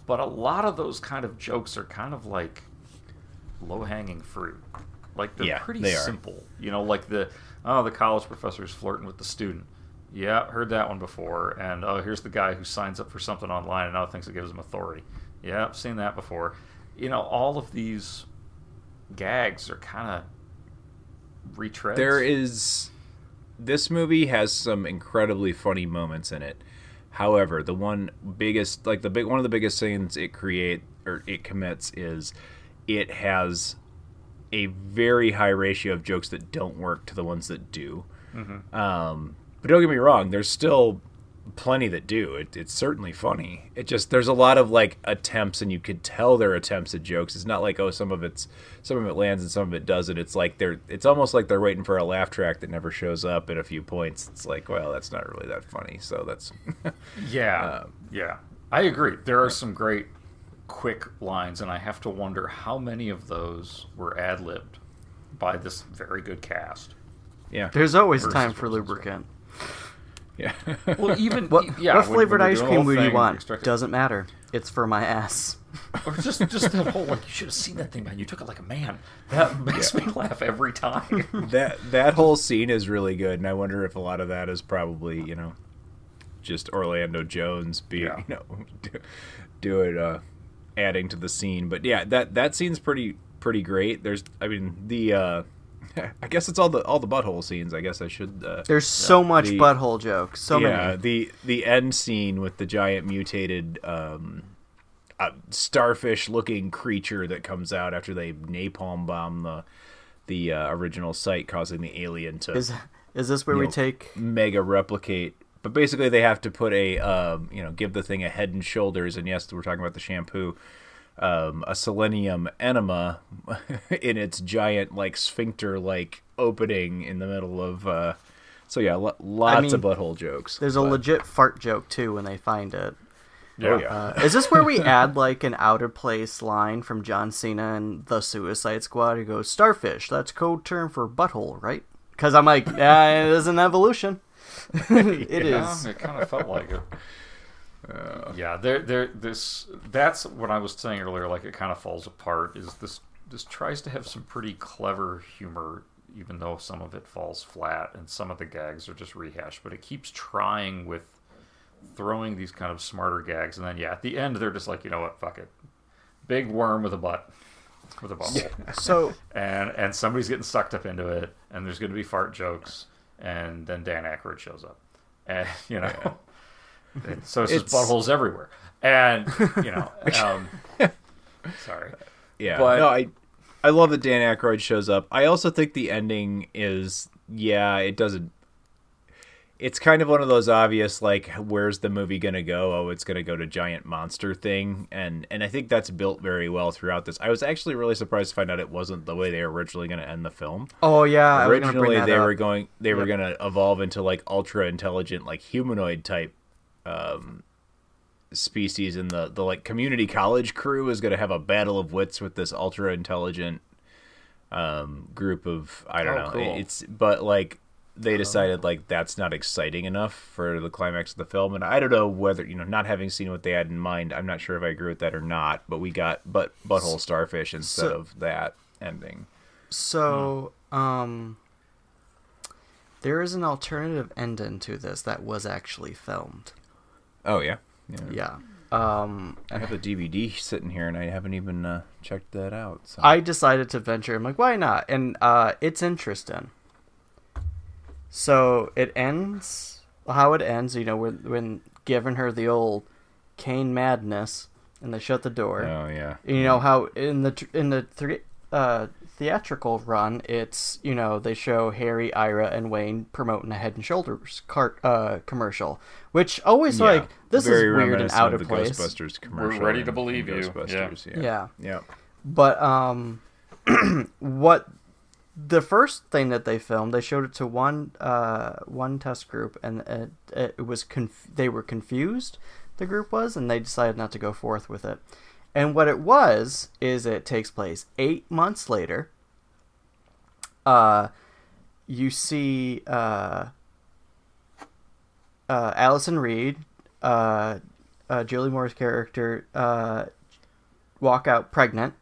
but a lot of those kind of jokes are kind of like low hanging fruit. Like they're Yeah, pretty they are. simple. You know, like the oh, the college professor is flirting with the student. Yeah, heard that one before. And oh, here's the guy who signs up for something online and now thinks it gives him authority. Yeah, I've seen that before. You know, all of these gags are kind of retreads. There is this movie has some incredibly funny moments in it. However, the one biggest like the big one of the biggest sins it create or it commits is it has a very high ratio of jokes that don't work to the ones that do. Um, but don't get me wrong, there's still plenty that do. It, it's certainly funny. It just there's a lot of like attempts, and you could tell they're attempts at jokes. It's not like oh some of it's some of it lands and some of it doesn't. It's like they're it's almost like they're waiting for a laugh track that never shows up at a few points. It's like well that's not really that funny. So that's Yeah, Um, yeah, I agree. There are some great quick lines, and I have to wonder how many of those were ad libbed by this very good cast. yeah There's always time for versus, lubricant. Yeah. Well, even What, yeah, what flavored ice cream the would you want? extract- Doesn't matter. It's for my ass. Or just just that whole like you should have seen that thing, man. You took it like a man. That makes me laugh every time. that that whole scene is really good, and I wonder if a lot of that is probably you know just Orlando Jones being Yeah. you know do, doing uh, adding to the scene. But yeah, that that scene's pretty pretty great. There's I mean the uh, I guess it's all the all the butthole scenes. I guess I should. Uh, There's so much The- butthole jokes. So yeah, many. the the end scene with the giant mutated um, uh, starfish-looking creature that comes out after they napalm bomb the the uh, original site, causing the alien to Is is this where we know, take? mega replicate. But basically, they have to put a um, you know give the thing a head and shoulders. And yes, we're talking about the shampoo. Um, a selenium enema in its giant like sphincter like opening in the middle of uh, so yeah lo- lots mean, of butthole jokes There's a legit fart joke too when they find it. oh yeah Uh, is this where we add like an out of place line from John Cena and the Suicide Squad? He goes, "Starfish, that's code term for butthole, right?" Because I'm like, yeah, it is an evolution. It is. Yeah, it kind of felt like it. Uh, yeah, there, there, this, that's what I was saying earlier. Like it kind of falls apart. Is this, this tries to have some pretty clever humor, even though some of it falls flat and some of the gags are just rehashed. But it keeps trying with throwing these kind of smarter gags, and then yeah, at the end they're just like, you know what, fuck it, big worm with a butt, with a bubble So and and somebody's getting sucked up into it, and there's going to be fart jokes, and then Dan Aykroyd shows up, and you know, and so it's, just It's- buttholes everywhere, and you know, um, sorry, Yeah, But- no, I I love that Dan Aykroyd shows up. I also think the ending is yeah, it doesn't. It's kind of one of those obvious like, where's the movie gonna go? Oh, it's gonna go to giant monster thing, and and I think that's built very well throughout this. I was actually really surprised to find out it wasn't the way they were originally gonna end the film. Oh yeah, I was bring originally that they up. were going they were going to evolve into like ultra intelligent like humanoid type um species and the the like community college crew is going to have a battle of wits with this ultra intelligent um group of I don't Oh, know cool. it's but like they decided like that's not exciting enough for the climax of the film and I don't know whether you know not having seen what they had in mind I'm not sure if I agree with that or not but we got but butthole starfish instead So- of that ending So, um, there is an alternative ending to this that was actually filmed. Oh yeah Yeah. Um, I have the DVD sitting here, and I haven't even uh, checked that out. So. I decided to venture. I'm like, why not? And uh, it's interesting. So it ends how it ends. You know, when when giving her the old Kane madness, and they shut the door. oh yeah, You know how in the tr- in the three uh, theatrical run, it's you know they show Harry, Ira, and Wayne promoting a Head and Shoulders cart uh, commercial, which always Yeah. like this Very is weird and out of of the place. Ghostbusters commercial. ready to believe you. Ghostbusters, yeah, Yeah. yeah. But um, what the first thing that they filmed, they showed it to one uh one test group, and it, it was conf- they were confused. The group was, and they decided not to go forth with it. And what it was is it takes place eight months later. Uh, you see uh, uh, Allison Reed, uh, uh, Julie Moore's character, uh, walk out pregnant,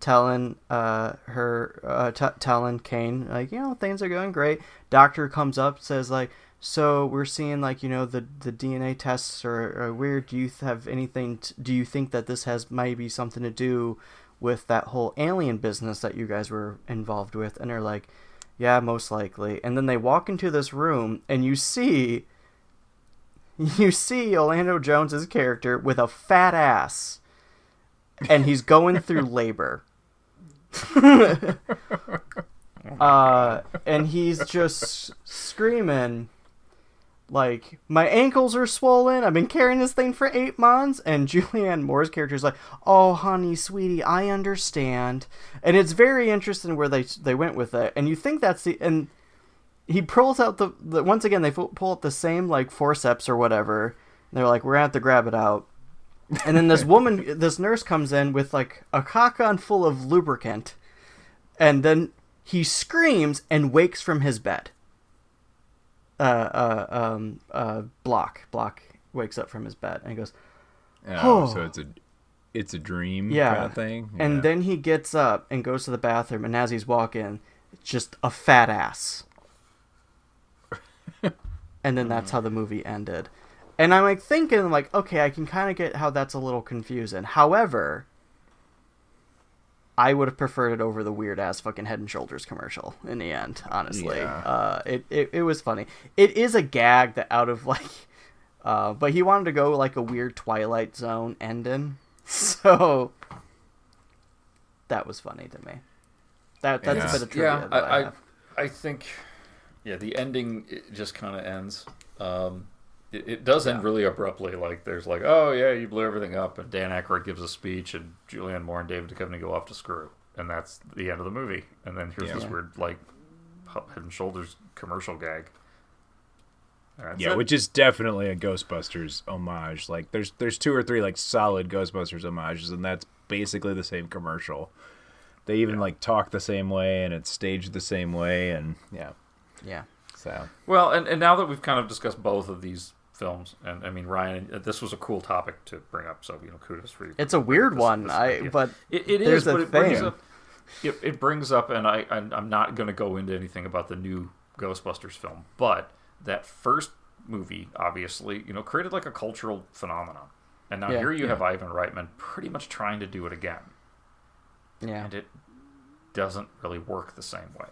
telling uh, her, uh, t- telling Kane like, you know, things are going great. Doctor comes up, says like, so we're seeing like you know the the DNA tests are, are weird. Do you have anything? T- do you think that this has maybe something to do with that whole alien business that you guys were involved with? And they're like, yeah, most likely. And then they walk into this room, and you see, you see Orlando Jones's character with a fat ass, and he's going through labor. uh, and he's just screaming like my ankles are swollen. I've been carrying this thing for eight months. And julianne moore's character is like oh honey sweetie i understand. And it's very interesting where they they went with it. And you think that's the and he pulls out the, the once again they pull out the same like forceps or whatever. They're like we're gonna have to grab it out. And then this woman this nurse comes in with like a cockon full of lubricant. And then he screams and wakes from his bed uh, uh, um, uh, Block. Block wakes up from his bed and he goes, Oh, so it's a it's a dream yeah. kind of thing. And then he gets up and goes to the bathroom, and as he's walking, it's just a fat ass. and then that's how the movie ended. And I'm like thinking, like, okay, I can kind of get how that's a little confusing. However, I would have preferred it over the weird ass fucking Head and Shoulders commercial in the end. Honestly, Yeah. uh, it, it it was funny. It is a gag that out of like, uh, but he wanted to go like a weird Twilight Zone ending, so that was funny to me. That that's a bit of trivia. yeah, that I, I, have. I, I think, yeah, the ending it just kind of ends. Um, it, it does end really abruptly. Like there's like, oh yeah, you blew everything up, and Dan Aykroyd gives a speech, and Julianne Moore and David Duchovny go off to screw, and that's the end of the movie. And then here's Yeah. this weird like Head and Shoulders commercial gag. That's yeah, it. which is definitely a Ghostbusters homage. Like there's there's two or three like solid Ghostbusters homages, and that's basically the same commercial. They even like talk the same way, and it's staged the same way, and yeah, yeah. So Well, and, and now that we've kind of discussed both of these films, and I mean, Ryan, uh, this was a cool topic to bring up, so you know, kudos for you. It's a weird one, I but It, it there's a but it brings thing. up. It, it brings up, and I I'm I'm not going to go into anything about the new Ghostbusters film, but that first movie, obviously, you know, created like a cultural phenomenon, and now Yeah. here you Yeah. have Ivan Reitman pretty much trying to do it again, Yeah. and it doesn't really work the same way.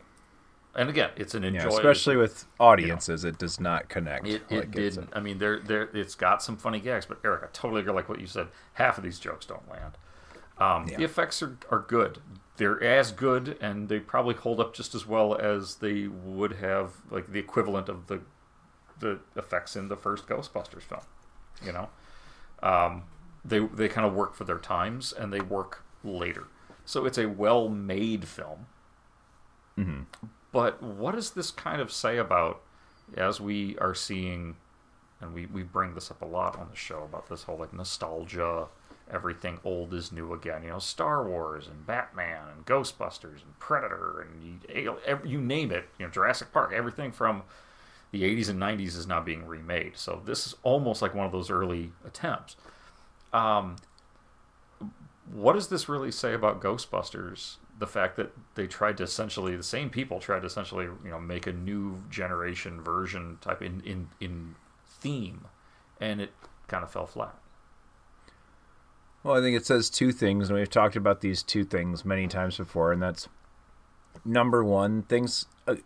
And again, it's an yeah, especially with audiences, it does not connect. It, it like didn't. I mean, there, there, it's got some funny gags, but Eric, I totally agree. Like what you said, half of these jokes don't land. Um, The effects are, are good. They're as good, and they probably hold up just as well as they would have, like the equivalent of the the effects in the first Ghostbusters film. You know, um, they they kind of work for their times, and they work later. So it's a well-made film. But what does this kind of say about, as we are seeing, and we, we bring this up a lot on the show about this whole like nostalgia, everything old is new again. You know, Star Wars and Batman and Ghostbusters and Predator and you, you name it. You know, Jurassic Park. Everything from the 80s and 90s is now being remade. So this is almost like one of those early attempts. Um, what does this really say about Ghostbusters? The fact that they tried to essentially the same people tried to essentially you know make a new generation version type in in in theme, and it kind of fell flat. Well, I think it says two things, and we've talked about these two things many times before, and that's number one, things uh,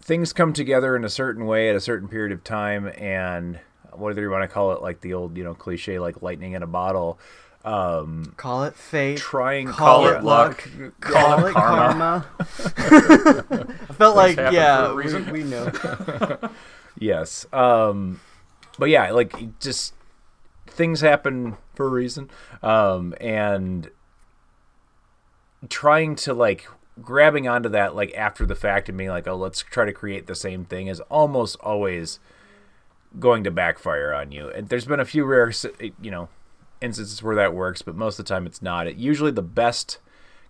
things come together in a certain way at a certain period of time, and whether you want to call it like the old you know cliche like lightning in a bottle. Um, Call it fate. Trying call, call it it luck. luck, Call call it karma. karma. I felt like yeah, we, we know. yes. Um, but yeah, like just things happen for a reason. Um, and trying to like grabbing onto that like after the fact and being like, oh, let's try to create the same thing is almost always going to backfire on you. And there's been a few rare, you know, instances where that works, but most of the time it's not. It usually the best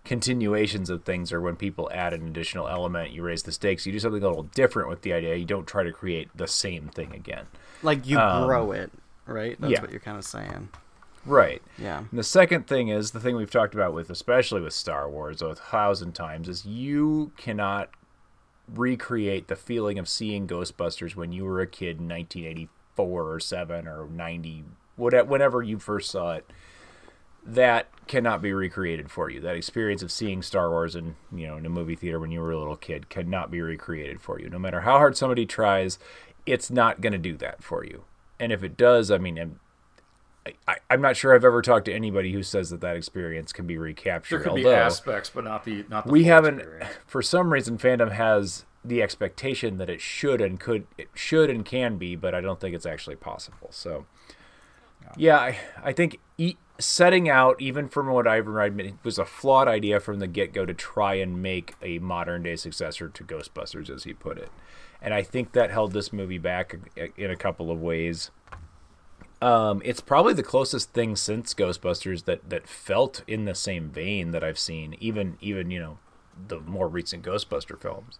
continuations of things are when people add an additional element, you raise the stakes, you do something a little different with the idea. You don't try to create the same thing again. Like you Um, grow it, right? That's yeah. what you're kind of saying. Right. Yeah. And the second thing is the thing we've talked about with, especially with Star Wars, a thousand times, is you cannot recreate the feeling of seeing Ghostbusters when you were a kid in 1984 or seven or 90, whatever, whenever you first saw it. That cannot be recreated for you. That experience of seeing Star Wars in you know in a movie theater when you were a little kid cannot be recreated for you. No matter how hard somebody tries, it's not going to do that for you. And if it does, I mean, and I, I'm not sure I've ever talked to anybody who says that that experience can be recaptured. There could be aspects, but not the not the we haven't, experience. for some reason, fandom has the expectation that it should and could, it should and can be, but I don't think it's actually possible. So, yeah, I, I think e- setting out, even from what I've read, it was a flawed idea from the get go to try and make a modern day successor to Ghostbusters, as he put it. And I think that held this movie back in a couple of ways. Um, it's probably the closest thing since Ghostbusters that that felt in the same vein that I've seen, even even you know the more recent Ghostbuster films.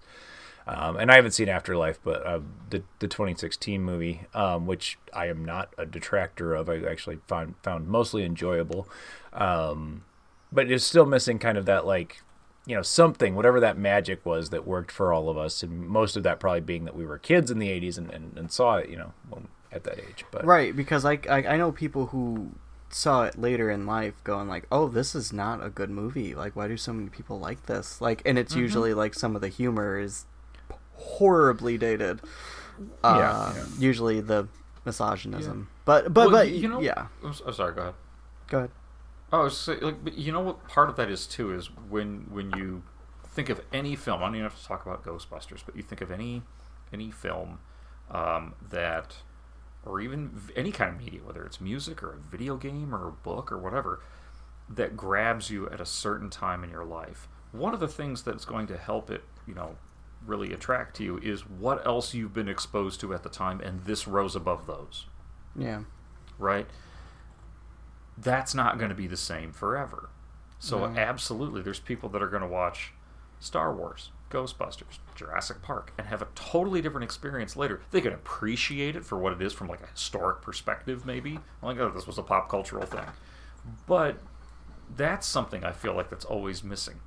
Um, and I haven't seen Afterlife, but uh, the the 2016 movie, um, which I am not a detractor of, I actually found found mostly enjoyable. Um, but it's still missing kind of that like you know something whatever that magic was that worked for all of us and most of that probably being that we were kids in the 80s and, and, and saw it you know at that age but Right, because I, I I know people who saw it later in life going like, "Oh, this is not a good movie. Like, why do so many people like this?" Like, and it's Mhm. usually like some of the humor is horribly dated. Uh, Yeah, yeah. Usually the misogynism, but but Well, but you know, yeah. I'm, I'm sorry. Go ahead. Go ahead. Oh, say, like, but you know what? Part of that is too is when when you think of any film. I don't even have to talk about Ghostbusters, but you think of any any film um, that, or even any kind of media, whether it's music or a video game or a book or whatever, that grabs you at a certain time in your life. One of the things that's going to help it, you know, really attract to you is what else you've been exposed to at the time, and this rose above those Yeah. right? That's not going to be the same forever. So No. absolutely, there's people that are going to watch Star Wars, Ghostbusters, Jurassic Park, and have a totally different experience later. They can appreciate it for what it is from like a historic perspective, maybe. Like, oh, this was a pop cultural thing, but that's something I feel like that's always missing.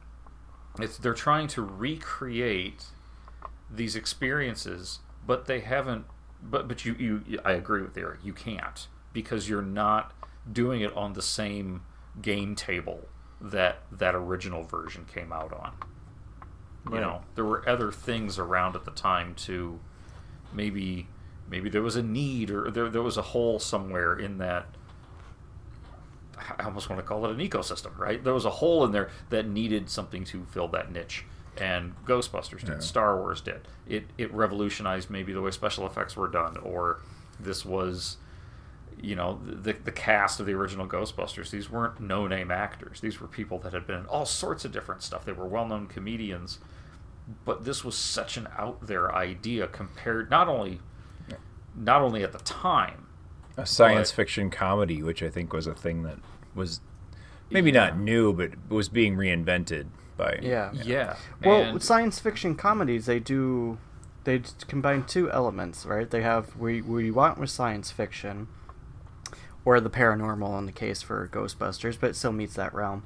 It's they're trying to recreate these experiences, but they haven't. But but you you I agree with Eric. You can't because you're not doing it on the same game table that that original version came out on. You know, there were other things around at the time to maybe maybe there was a need or there there was a hole somewhere in that I almost want to call it an ecosystem, right? There was a hole in there that needed something to fill that niche. And Ghostbusters did, Yeah. Star Wars did. It it revolutionized maybe the way special effects were done, or this was, you know, the the cast of the original Ghostbusters. These weren't no name actors. These were people that had been in all sorts of different stuff. They were well known comedians, but this was such an out there idea compared not only not only at the time, a science but- fiction comedy, which I think was a thing that was maybe not new, but was being reinvented by Yeah. Yeah. Well, and- science fiction comedies, they do they combine two elements, right? They have we we want with science fiction, or the paranormal in the case for Ghostbusters, but it still meets that realm.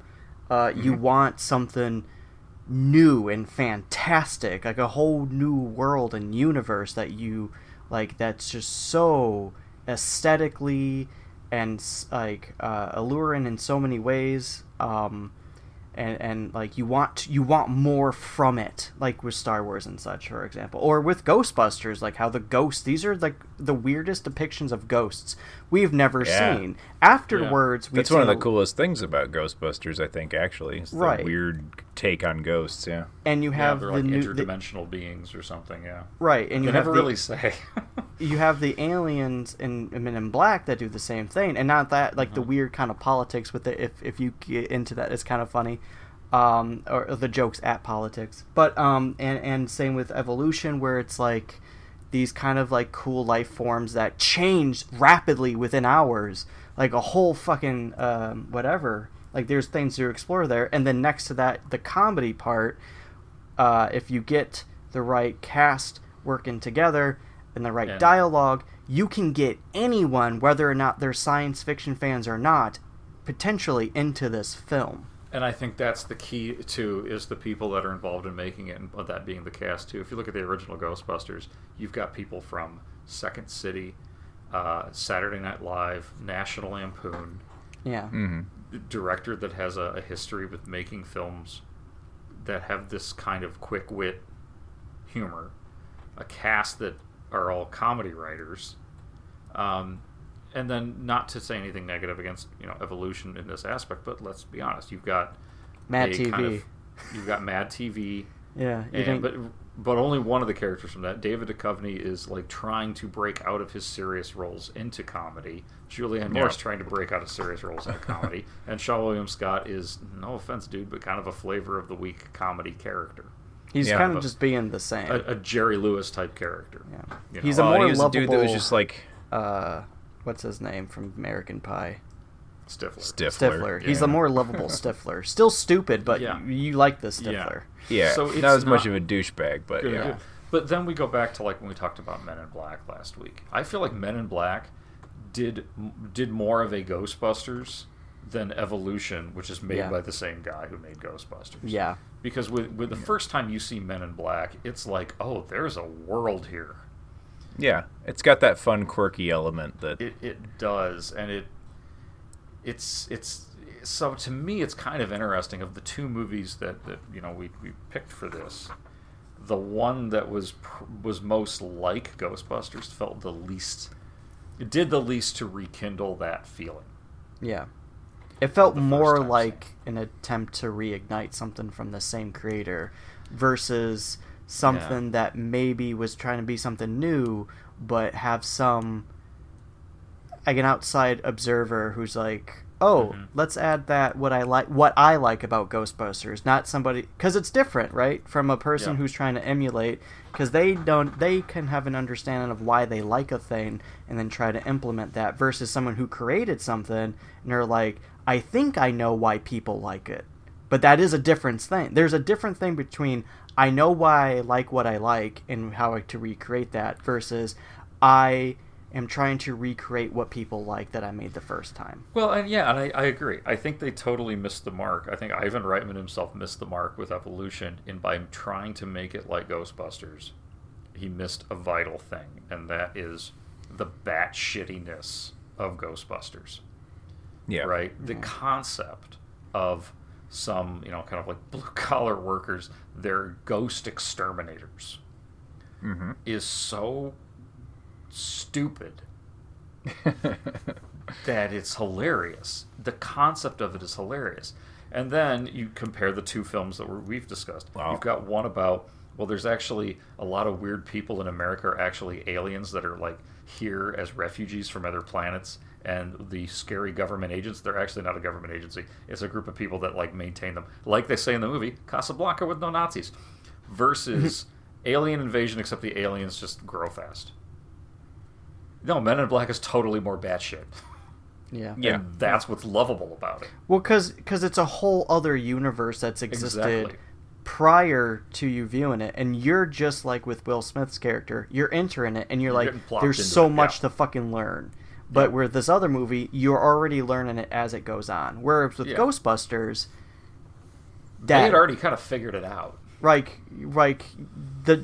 Uh, You Mhm. want something new and fantastic, like a whole new world and universe that you like. That's just so aesthetically and like uh, alluring in so many ways. Um, and and like you want you want more from it like with Star Wars and such for example or with Ghostbusters like how the ghosts these are like the weirdest depictions of ghosts we've never Yeah. seen afterwards we've That's one of the a- coolest things about Ghostbusters, I think. Actually, is the Right. weird take on ghosts. Yeah, and you yeah, have they're the like new the, interdimensional beings or something. Yeah. right and you they have never the, really say. you have the aliens in Men in Black that do the same thing, and not that like Mm-hmm. the weird kind of politics with it. If if you get into that, it's kind of funny, um, or the jokes at politics. But um, and and same with evolution, where it's like these kind of like cool life forms that change rapidly within hours, like a whole fucking um, whatever. Like there's things to explore there, and then next to that, the comedy part. Uh, if you get the right cast working together and the right And- dialogue, you can get anyone, whether or not they're science fiction fans or not, potentially into this film. And I think that's the key too is the people that are involved in making it, and that being the cast too. If you look at the original Ghostbusters, you've got people from Second City, uh, Saturday Night Live, National Lampoon, Yeah. director that has a, a history with making films that have this kind of quick wit humor, a cast that are all comedy writers, um, and then not to say anything negative against you know evolution in this aspect, but let's be honest, you've got Mad TV. kind of- you've got Mad TV. Yeah, and, think- but but only one of the characters from that, David Duchovny, is like trying to break out of his serious roles into comedy. Julianne Yeah. Moore's trying to break out of serious roles into comedy, and Seann William Scott is no offense, dude, but kind of a flavor of the week comedy character. He's Yeah. kind of just being the same. a, a Jerry Lewis type character. Yeah. You know? He's a Oh, more he was a lovable. dude that was just like uh, what's his name from American Pie? Stifler. Stifler. Stifler. He's a more lovable Stifler. Still stupid, but Yeah. you, you like the Yeah. Stifler. Yeah, So it's not as much of a douchebag, but Good, yeah. good. But then we go back to like when we talked about Men in Black last week. I feel like Men in Black did did more of a Ghostbusters than Evolution, which is made Yeah. by the same guy who made Ghostbusters. Yeah. Because with with the first time you see Men in Black, it's like, oh, there's a world here. Yeah, it's got that fun, quirky element that It it does, and it it's it's so to me it's kind of interesting of the two movies that that you know we we picked for this. The one that was was most like Ghostbusters felt the least. It did the least to rekindle that feeling. Yeah. It felt more time like an attempt to reignite something from the same creator versus something that maybe was trying to be something new but have some like an outside observer who's like oh Mm-hmm. let's add that what i like what i like about ghostbusters not somebody because it's different right from a person Yeah. who's trying to emulate because they don't they can have an understanding of why they like a thing and then try to implement that versus someone who created something and they're like i think i know why people like it but that is a different thing there's a different thing between i know why i like what i like and how to recreate that versus i am trying to recreate what people like that i made the first time Well, and yeah, and I, I agree. I think they totally missed the mark. I think Ivan Reitman himself missed the mark with Evolution, and by trying to make it like Ghostbusters, he missed a vital thing, and that is the bat shittiness of Ghostbusters. Yeah, Right? The mm-hmm. concept of some, you know, kind of like blue collar workers, they're ghost exterminators, mm-hmm. is so stupid that it's hilarious. The concept of it is hilarious. And then you compare the two films that we're, we've discussed. Wow. You've got one about well, there's actually a lot of weird people in America are actually aliens that are like here as refugees from other planets, and the scary government agents they're actually not a government agency. It's a group of people that like maintain them, like they say in the movie Casablanca with no Nazis, versus alien invasion, except the aliens just grow fast. No, Men in Black is totally more batshit. yeah Yeah. And that's what's lovable about it. Well, because because it's a whole other universe that's existed Exactly. prior to you viewing it, and you're just like with Will Smith's character. You're entering it, and you're, You're like, there's so it, much yeah. to fucking learn. But with this other movie, you're already learning it as it goes on. Whereas with Yeah. Ghostbusters, They had already kind of figured it out. like like the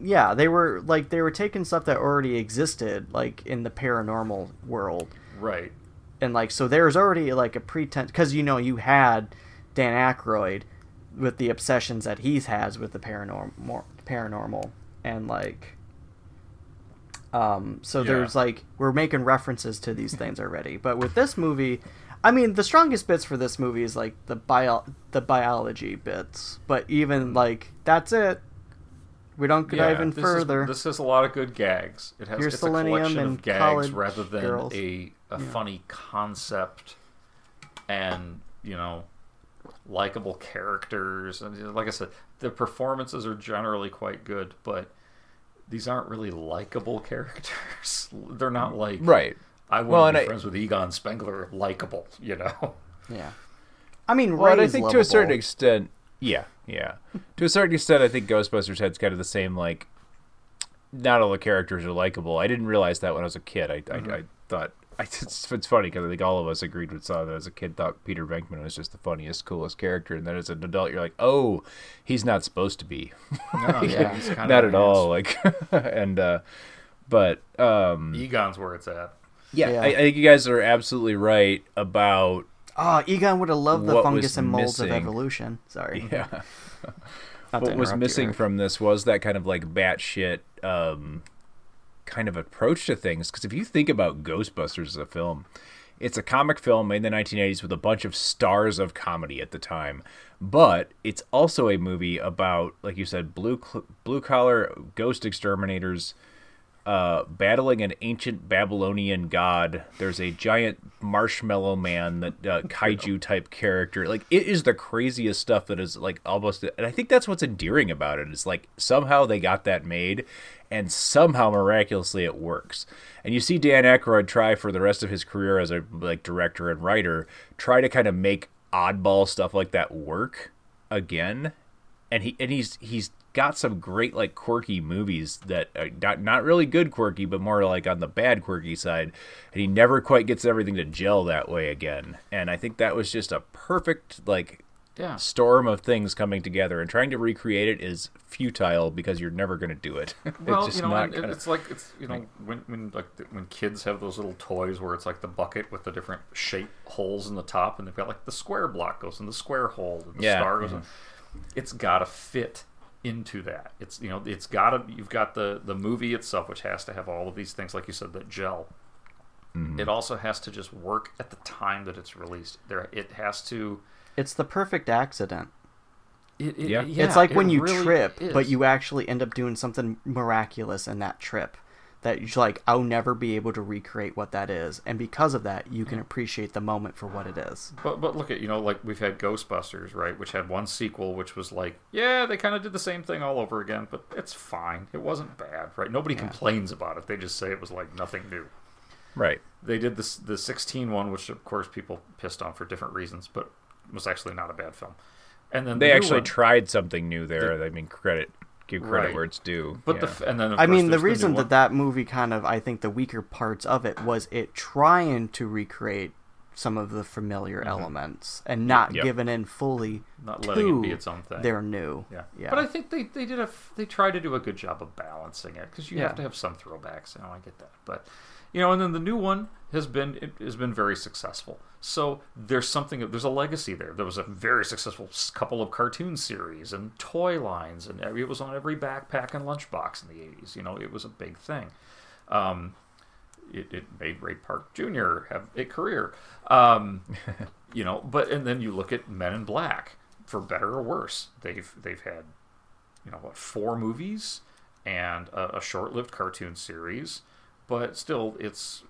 yeah they were like they were taking stuff that already existed like in the paranormal world Right. and like so there's already like a pretense because you know you had Dan Aykroyd with the obsessions that he has with the paranormal paranormal and like um so Yeah. there's like we're making references to these things already but with this movie I mean the strongest bits for this movie is like the bio the biology bits but even like that's it we don't dive in this is- further this has a lot of good gags. It has Here's it's a collection of gags rather than girls. a, a funny concept and, you know, likable characters. And like I said, the performances are generally quite good, but these aren't really likable characters. They're not like Right. I wouldn't Well, and be I- friends with Egon Spengler. Likable, you know. Yeah. I mean, Well, and I Ray's think to a certain extent, yeah, yeah. to a certain extent, I think Ghostbusters had kind of the same like. Not all the characters are likable. I didn't realize that when I was a kid. I I, mm-hmm. I thought I, it's, it's funny because I think all of us agreed with saw that as a kid thought Peter Venkman was just the funniest, coolest character, and then as an adult you're like, oh, he's not supposed to be. No, yeah, he's kind not of at all. Like, and uh, but um, Egon's where it's at. yeah, Yeah. I, I think you guys are absolutely right about Oh, Egon would have loved the fungus and molds of evolution. Sorry. yeah. What was interrupt you, missing from this was that kind of like batshit um, kind of approach to things. Because if you think about Ghostbusters as a film, it's a comic film made in the 1980s with a bunch of stars of comedy at the time. But it's also a movie about, like you said, blue cl- blue collar ghost exterminators uh, battling an ancient Babylonian god. There's a giant marshmallow man that uh, kaiju type character. Like it is the craziest stuff that is like almost. And I think that's what's endearing about it. Is like somehow they got that made, and somehow miraculously it works. And you see Dan Aykroyd try for the rest of his career as a like director and writer try to kind of make oddball stuff like that work again and he and he's he's got some great like quirky movies that are not not really good quirky, but more like on the bad quirky side. And he never quite gets everything to gel that way again. And I think that was just a perfect like Yeah. storm of things coming together. And trying to recreate it is futile because you're never going to do it. Well, it's just you know, gonna- it's like it's you know when when like when kids have those little toys where it's like the bucket with the different shape holes in the top, and they've got like the square block goes in the square hole, and the Yeah, star goes yeah. in. Mm-hmm. It's got to fit into that. It's you know it's got to you've got the the movie itself, which has to have all of these things like you said that gel. Mm-hmm. It also has to just work at the time that it's released. There, it has to. It's the perfect accident. It, it, Yeah. it's like it when you really trip, but you actually end up doing something miraculous in that trip. That you're like, I'll never be able to recreate what that is, and because of that, you can mm. appreciate the moment for what it is. But but look at you know like we've had Ghostbusters right, which had one sequel which was like yeah they kind of did the same thing all over again, but it's fine. It wasn't bad, right? Nobody complains about it. They just say it was like nothing new. right. They did this the 16 one, which of course people pissed on for different reasons, but was actually not a bad film. And then They the actually one- tried something new there. I mean, credit give credit Right. where it's due. but yeah. the f- and then of I mean, the reason one. that that movie kind of, I think, the weaker parts of it was it trying to recreate some of the familiar elements and not Mm-hmm. Yep. giving in fully Not to letting it be its own thing. They're new. Yeah. yeah. But I think they, they did a f- they tried to do a good job of balancing it because you Yeah. have to have some throwbacks. You know, I get that, but you know, and then the new one has been it has been very successful. So there's something there's a legacy there. There was a very successful couple of cartoon series and toy lines, and every, it was on every backpack and lunchbox in the '80s. You know, it was a big thing. Um, it, it made Ray Parker Jr. have a career. Um, you know, but and then you look at Men in Black, for better or worse. They've they've had, you know, what four movies and a, a short-lived cartoon series, but still, it's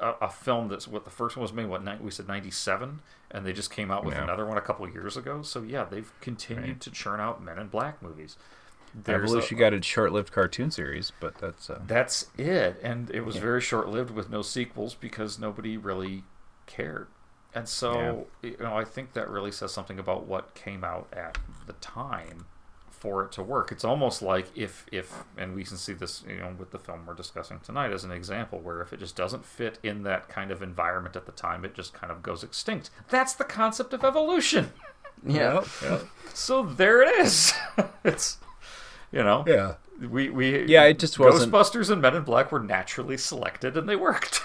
a film that's what the first one was made. What ni- we said ninety seven, and they just came out with Yeah. another one a couple of years ago. So yeah, they've continued to churn out Men in Black movies. There's a- Evolution got a short-lived cartoon series, but that's uh, that's it, and it was very short-lived with no sequels because nobody really cared. And so, you know, I think that really says something about what came out at the time for it to work. It's almost like if if and we can see this, you know, with the film we're discussing tonight as an example where if it just doesn't fit in that kind of environment at the time, it just kind of goes extinct. That's the concept of evolution. yeah. So there it is. it's you know, yeah. we we Yeah, it just wasn't- Ghostbusters and Men in Black were naturally selected and they worked.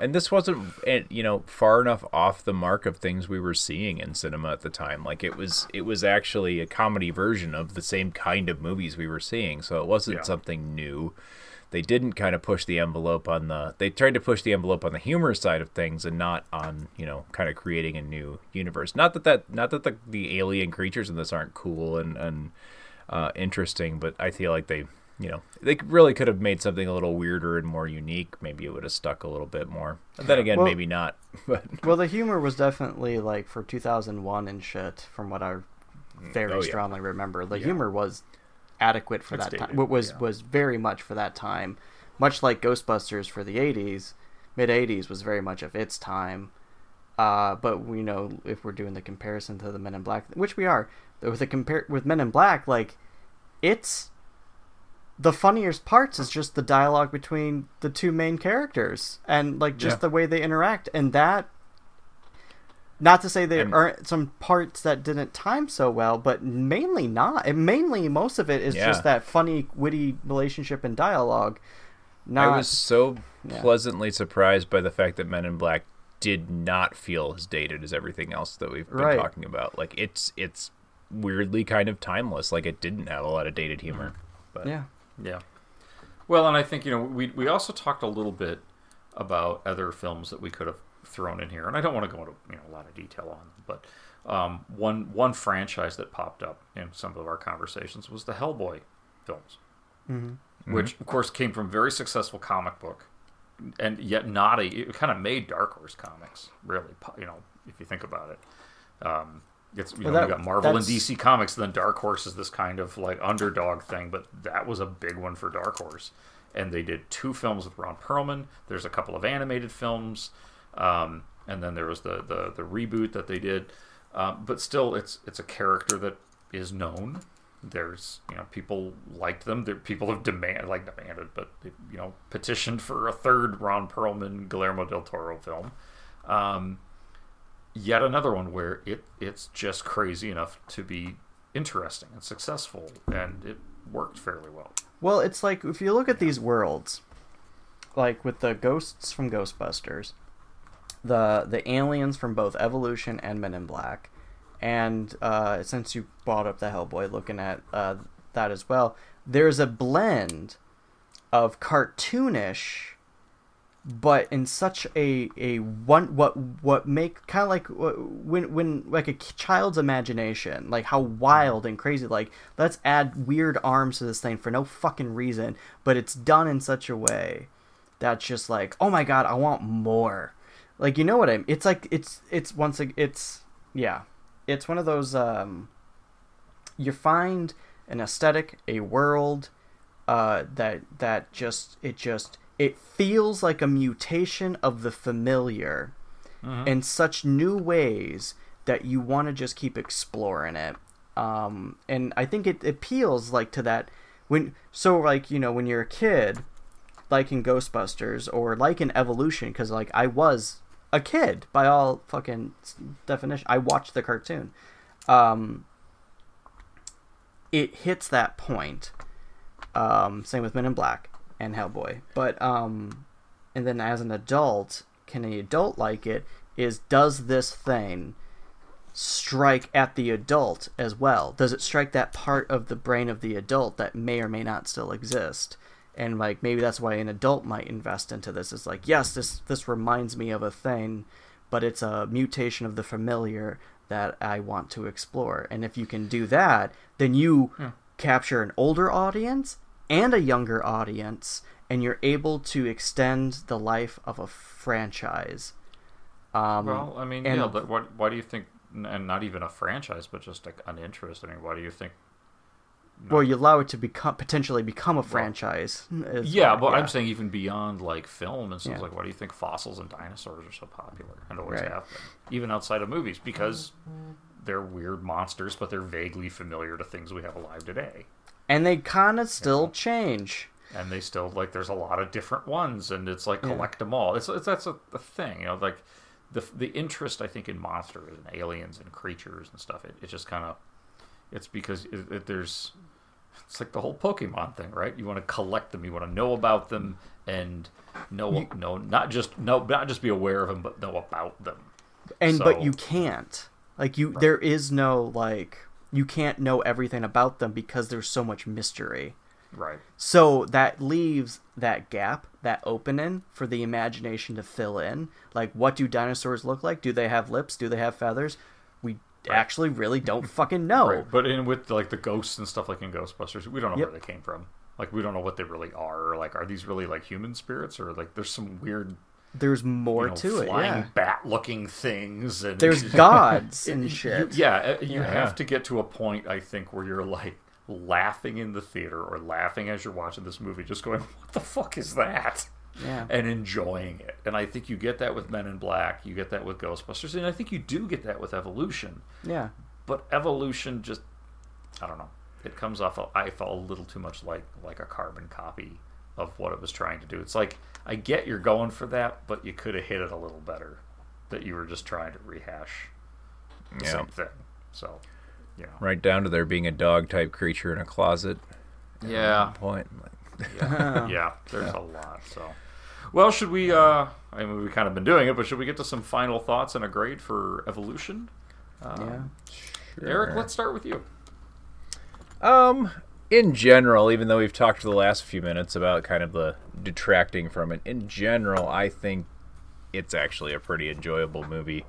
And this wasn't eh, you know far enough off the mark of things we were seeing in cinema at the time. Like it was it was actually a comedy version of the same kind of movies we were seeing. So it wasn't Yeah. something new. They didn't kind of push the envelope on the they tried to push the envelope on the humor side of things and not on you know kind of creating a new universe. Not that that not that the, the alien creatures in this aren't cool and and uh, interesting but i feel like they you know they really could have made something a little weirder and more unique maybe it would have stuck a little bit more and then again Well- maybe not but Well, the humor was definitely like for 2001 and shit, from what I very Oh, yeah. strongly remember. The humor was adequate for It's that dated, time. What was yeah. was very much for that time, much like Ghostbusters for the '80s, mid '80s was very much of its time. Uh, but we know if we're doing the comparison to the Men in Black, which we are, with the compare with Men in Black, like it's the funniest parts is just the dialogue between the two main characters and like just Yeah. the way they interact and that not to say there And- aren't some parts that didn't time so well but mainly not and mainly most of it is Yeah. just that funny witty relationship and dialogue not I was so Yeah. pleasantly surprised by the fact that Men in Black did not feel as dated as everything else that we've been Right. talking about. Like it's it's weirdly kind of timeless. Like it didn't have a lot of dated humor. But yeah Yeah. Well, and I think you know we we also talked a little bit about other films that we could have thrown in here, and I don't want to go into you know a lot of detail on them, but um, one one franchise that popped up in some of our conversations was the Hellboy films, which of course came from very successful comic book, and yet not a it kind of made Dark Horse comics really you know if you think about it. Um, it's you Well, know that- you got Marvel and DC Comics, and then Dark Horse is this kind of like underdog thing, but that was a big one for Dark Horse. And they did two films with Ron Perlman. There's a couple of animated films, um, and then there was the, the the reboot that they did. Um, but still, it's it's a character that is known. There's you know people liked them. There people have demand like demanded, but they, you know petitioned for a third Ron Perlman Guillermo del Toro film. Um, yet another one where it it's just crazy enough to be interesting and successful, and it worked fairly well. Well, it's like if you look at these worlds, like with the ghosts from Ghostbusters, the the aliens from both Evolution and Men in Black, and uh, since you brought up the Hellboy, looking at uh, that as well, there's a blend of cartoonish, but in such a a one what what make kind of like when when like a child's imagination like how wild and crazy like let's add weird arms to this thing for no fucking reason but it's done in such a way that's just like oh my god i want more. Like you know what i mean it's like it's it's once ag- it's yeah it's one of those um you find an aesthetic a world uh, that that just it just it feels like a mutation of the familiar in such new ways that you want to just keep exploring it. Um, and i think it appeals like to that when so like you know when you're a kid like in ghostbusters or like in evolution because like i was a kid by all fucking definition i watched the cartoon. Um, it hits that point. Um, same with Men in Black and Hellboy. But um, and then as an adult, can an adult like it? Is does this thing strike at the adult as well? Does it strike that part of the brain of the adult that may or may not still exist? And like maybe that's why an adult might invest into this. It's like yes, this this reminds me of a thing, but it's a mutation of the familiar that I want to explore. And if you can do that, then you capture an older audience and a younger audience, and you're able to extend the life of a franchise. Um, Well, I mean, and- yeah, but what, why do you think, and not even a franchise, but just like an interest? I mean, why do you think? well, you allow it to become potentially become a franchise. is Yeah, what- but I'm saying even beyond like film and stuff Yeah. like, why do you think fossils and dinosaurs are so popular and always Right. have been, even outside of movies? Because they're weird monsters, but they're vaguely familiar to things we have alive today. And they kind of still change. and they still like there's a lot of different ones and it's like collect them all. It's, it's that's a, a thing you know like the the interest i think in monsters and aliens and creatures and stuff it, it just kind of it's because it, it, there's it's like the whole pokemon thing right? You want to collect them you want to know about them and know know not just know not just be aware of them but know about them. And but you can't. Like you there is no like you can't know everything about them because there's so much mystery. Right. So that leaves that gap that opening for the imagination to fill in. Like what do dinosaurs look like? Do they have lips? Do they have feathers? We actually really don't fucking know. Right, but in with like the ghosts and stuff like in Ghostbusters, we don't know Yep. where they came from. Like we don't know what they really are. Or, like, are these really like human spirits, or like there's some weird, there's more you know, to it flying yeah bat-looking things, and there's gods and You- shit yeah, uh, you Yeah. have to get to a point, I think, where you're like, laughing in the theater or laughing as you're watching this movie, just going, "What the fuck is that?" Yeah. and enjoying it. And I think you get that with Men in Black, you get that with Ghostbusters, and I think you do get that with Evolution. Yeah. But Evolution just, I don't know, it comes off. I felt a little too much like like a carbon copy of what it was trying to do. It's like I get you're going for that, but you could have hit it a little better. That you were just trying to rehash the Yeah. same thing. So, you know. Right down to there being a dog type creature in a closet. Yeah. one Point. yeah, yeah, there's a lot. So, well, should we? uh I mean, we've kind of been doing it, but should we get to some final thoughts and a grade for Evolution? Um, Eric, let's start with you. Um, in general, even though we've talked for the last few minutes about kind of the detracting from it, in general, I think it's actually a pretty enjoyable movie.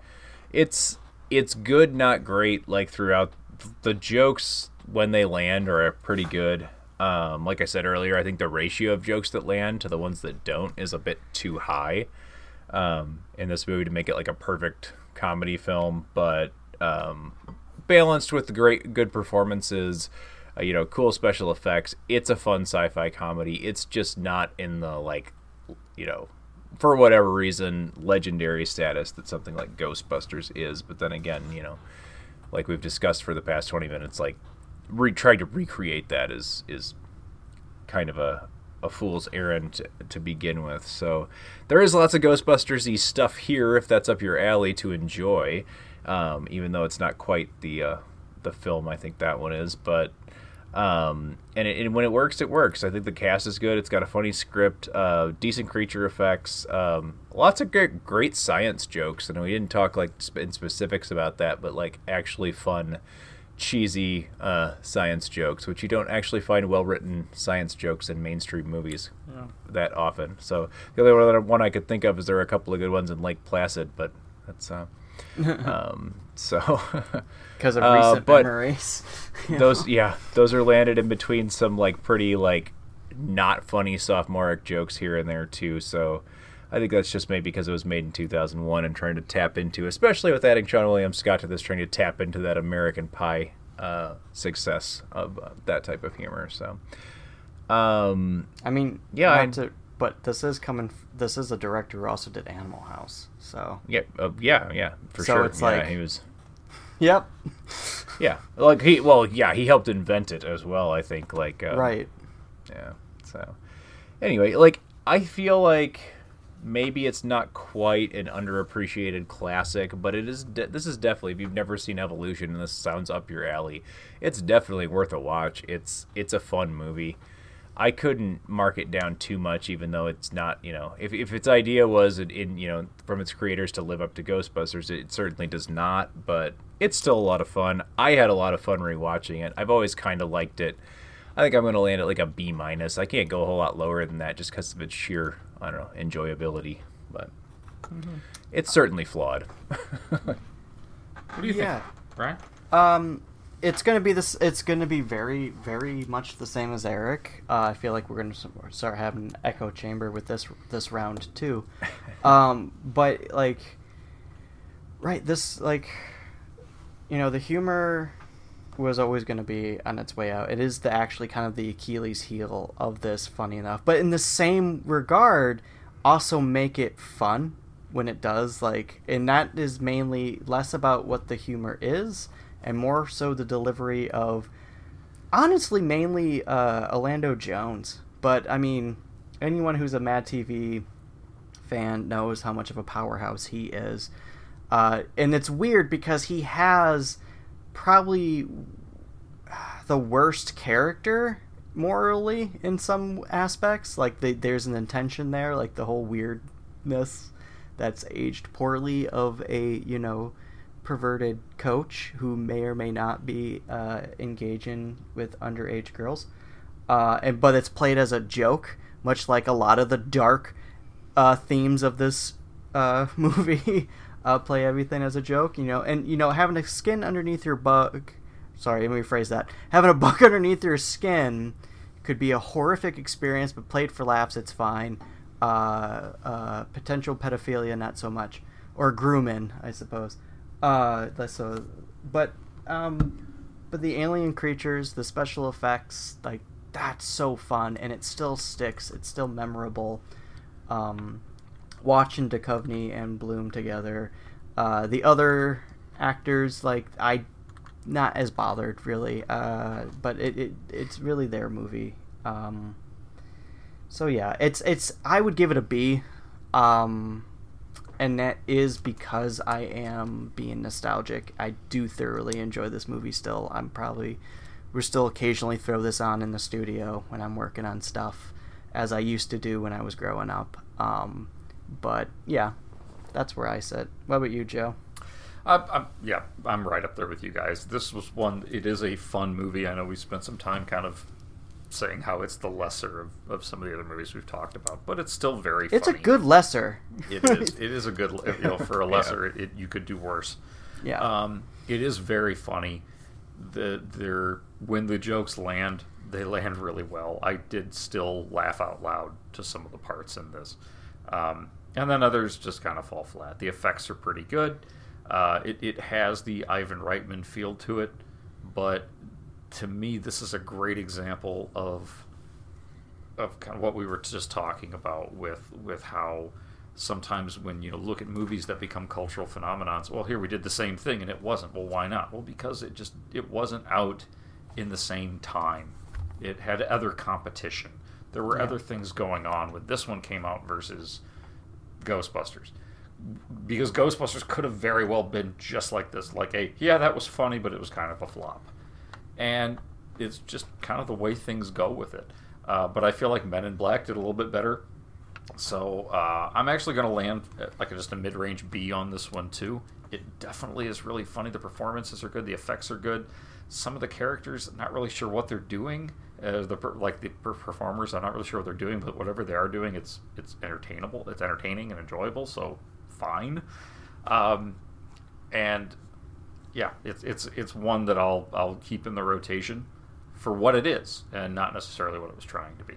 It's it's good, not great. Like throughout, the jokes when they land are pretty good. Um, like I said earlier, I think the ratio of jokes that land to the ones that don't is a bit too high um, in this movie to make it like a perfect comedy film, but um, balanced with great, good performances. Uh, you know, cool special effects. It's a fun sci-fi comedy. It's just not in the like, you know, for whatever reason, legendary status that something like Ghostbusters is. But then again, you know, like we've discussed for the past twenty minutes, like re- trying to recreate that is is kind of a a fool's errand to, to begin with. So there is lots of Ghostbusters-y stuff here if that's up your alley to enjoy. Um, even though it's not quite the uh, the film I think that one is, but um, and, it, and when it works, it works. I think the cast is good. It's got a funny script, uh, decent creature effects, um, lots of great, great science jokes. And we didn't talk like in specifics about that, but like actually fun, cheesy uh, science jokes, which you don't actually find well written science jokes in mainstream movies Yeah. that often. So the only other one I could think of is there are a couple of good ones in Lake Placid, but that's uh, um, so 'Cause of Uh, recent but memories. Those know? yeah, those are landed in between some like pretty like not funny sophomoric jokes here and there too. So I think that's just maybe because it was made in 2001 and trying to tap into, especially with adding Seann William Scott to this, trying to tap into that American Pie uh, success of uh, that type of humor. So, um, I mean, yeah, I- to, but this is coming. This is a director who also did Animal House, so yeah, uh, yeah, yeah, for So sure. it's yeah, like- he was. Yep. Yeah, like he well, yeah, he helped invent it as well. I think like uh, Right. Yeah. So anyway, like I feel like maybe it's not quite an underappreciated classic, but it is. De- this is definitely if you've never seen Evolution and this sounds up your alley, it's definitely worth a watch. It's it's a fun movie. I couldn't mark it down too much, even though it's not, you know, if, if its idea was in, in, you know, from its creators to live up to Ghostbusters, it certainly does not, but it's still a lot of fun. I had a lot of fun rewatching it. I've always kind of liked it. I think I'm going to land at like a B minus. I can't go a whole lot lower than that just because of its sheer, I don't know, enjoyability, but it's certainly flawed. What do you Yeah. think, Brian? Um, it's gonna be this. It's gonna be very, very much the same as Eric. Uh, I feel like we're gonna start having an echo chamber with this this round too. Um, but like, right, this like, you know, the humor was always going to be on its way out. It is the actually kind of the Achilles heel of this, funny enough. But in the same regard, also make it fun when it does. Like, and that is mainly less about what the humor is and more so the delivery of, honestly, mainly uh, Orlando Jones. But I mean, anyone who's a Mad TV fan knows how much of a powerhouse he is. Uh, and it's weird because he has probably the worst character morally in some aspects. Like there's an intention there, like the whole weirdness that's aged poorly of a you know perverted coach who may or may not be uh, engaging with underage girls. Uh, and but it's played as a joke, much like a lot of the dark uh, themes of this uh, movie uh, play everything as a joke. You know, and you know having a skin underneath your bug. Sorry, let me rephrase that. Having a bug underneath your skin could be a horrific experience, but played for laughs, it's fine. Uh, potential pedophilia, not so much, or grooming, I suppose. Uh, that's so. But um, but the alien creatures, the special effects, like that's so fun, and it still sticks. It's still memorable. Um, watching Duchovny and Bloom together. Uh, the other actors, like I, not as bothered really, uh, but it, it it's really their movie. Um, so yeah, it's it's I would give it a B, um, and that is because I am being nostalgic. I do thoroughly enjoy this movie still. I'm probably we're still occasionally throw this on in the studio when I'm working on stuff, as I used to do when I was growing up. Um, but yeah, that's where I sit. What about you, Joe? I, I'm, yeah, I'm right up there with you guys. This was one. It is a fun movie. I know we spent some time kind of saying how it's the lesser of, of some of the other movies we've talked about, but it's still very. It's funny. a good lesser. it is. It is a good. You know, for a lesser, Yeah. it, you could do worse. Yeah. Um, it is very funny. The they're when the jokes land, they land really well. I did still laugh out loud to some of the parts in this, um, and then others just kind of fall flat. The effects are pretty good. Uh, it it has the Ivan Reitman feel to it, but to me, this is a great example of of kind of what we were just talking about with with how sometimes when you know look at movies that become cultural phenomenons well here we did the same thing and it wasn't. Well why not? Well because it just it wasn't out in the same time. It had other competition. There were Yeah. other things going on when this one came out versus ghostbusters. Because ghostbusters could have very well been just like this like a yeah that was funny but it was kind of a flop and it's just kind of the way things go with it. Uh, but I feel like Men in Black did a little bit better. So uh, I'm actually going to land at like just a mid-range B on this one too. It definitely is really funny. The performances are good. The effects are good. Some of the characters, not really sure what they're doing. Uh, the like the performers, I'm not really sure what they're doing, but whatever they are doing, it's it's entertainable. It's entertaining and enjoyable. So fine. Um, and yeah, it's it's it's one that I'll I'll keep in the rotation for what it is and not necessarily what it was trying to be.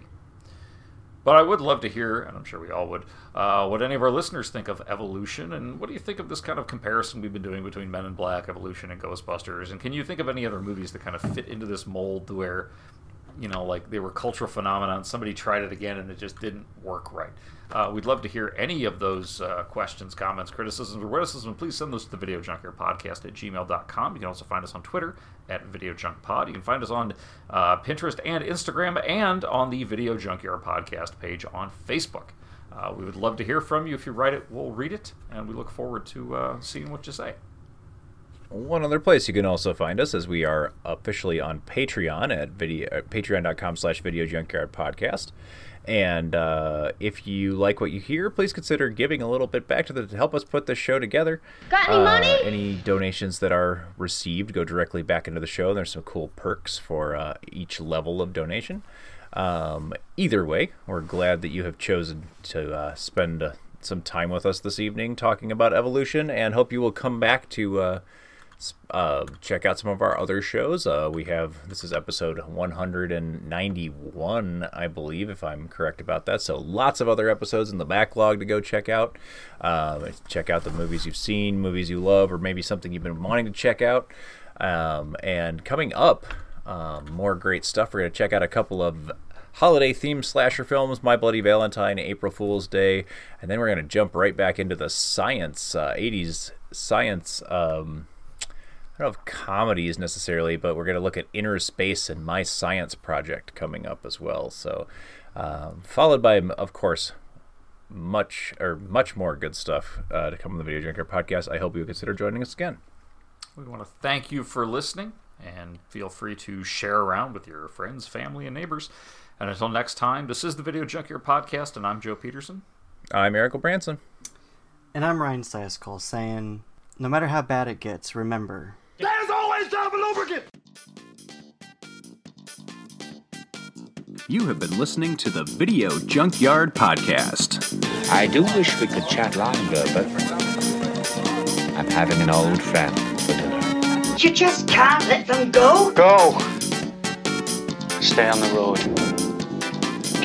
But I would love to hear, and I'm sure we all would, uh, what any of our listeners think of Evolution, and what do you think of this kind of comparison we've been doing between Men in Black, Evolution, and Ghostbusters? And can you think of any other movies that kind of fit into this mold where, you know, like they were cultural phenomenon, somebody tried it again and it just didn't work right? Uh, we'd love to hear any of those uh, questions, comments, criticisms, or witticisms. Please send those to the Video Junkyard Podcast at gmail.com. You can also find us on Twitter at Video Junk Pod. You can find us on uh, Pinterest and Instagram and on the Video Junkyard Podcast page on Facebook. Uh, we would love to hear from you. If you write it, we'll read it, and we look forward to uh, seeing what you say. One other place you can also find us is we are officially on Patreon at video at patreon.com slash video junkyard podcast. And uh, if you like what you hear, please consider giving a little bit back to, the, to help us put this show together. Got any Uh, money? Any donations that are received go directly back into the show. There's some cool perks for uh, each level of donation. Um, either way, we're glad that you have chosen to uh, spend uh, some time with us this evening talking about evolution, and hope you will come back to uh, uh, check out some of our other shows. Uh, we have this is episode 191, I believe, if I'm correct about that. So lots of other episodes in the backlog to go check out. Um, check out the movies you've seen, movies you love, or maybe something you've been wanting to check out. Um, and coming up, um, more great stuff. We're to check out a couple of holiday themed slasher films My Bloody Valentine, April Fool's Day, and then we're going to jump right back into the science, uh, 80s science. Um, I don't know if comedies necessarily, but we're going to look at Innerspace and My Science Project coming up as well. So, um, followed by, of course, much or much more good stuff uh, to come on the Video Junker podcast. I hope you consider joining us again. We want to thank you for listening, and feel free to share around with your friends, family, and neighbors. And until next time, this is the Video Junkyard Podcast, and I'm Joe Peterson. I'm Eric Branson. And I'm Ryan Siaskol saying, no matter how bad it gets, remember, There's always time for lubricant! You have been listening to the Video Junkyard Podcast. I do wish we could chat longer, but I'm having an old friend for dinner. You just can't let them go. Go! Stay on the road.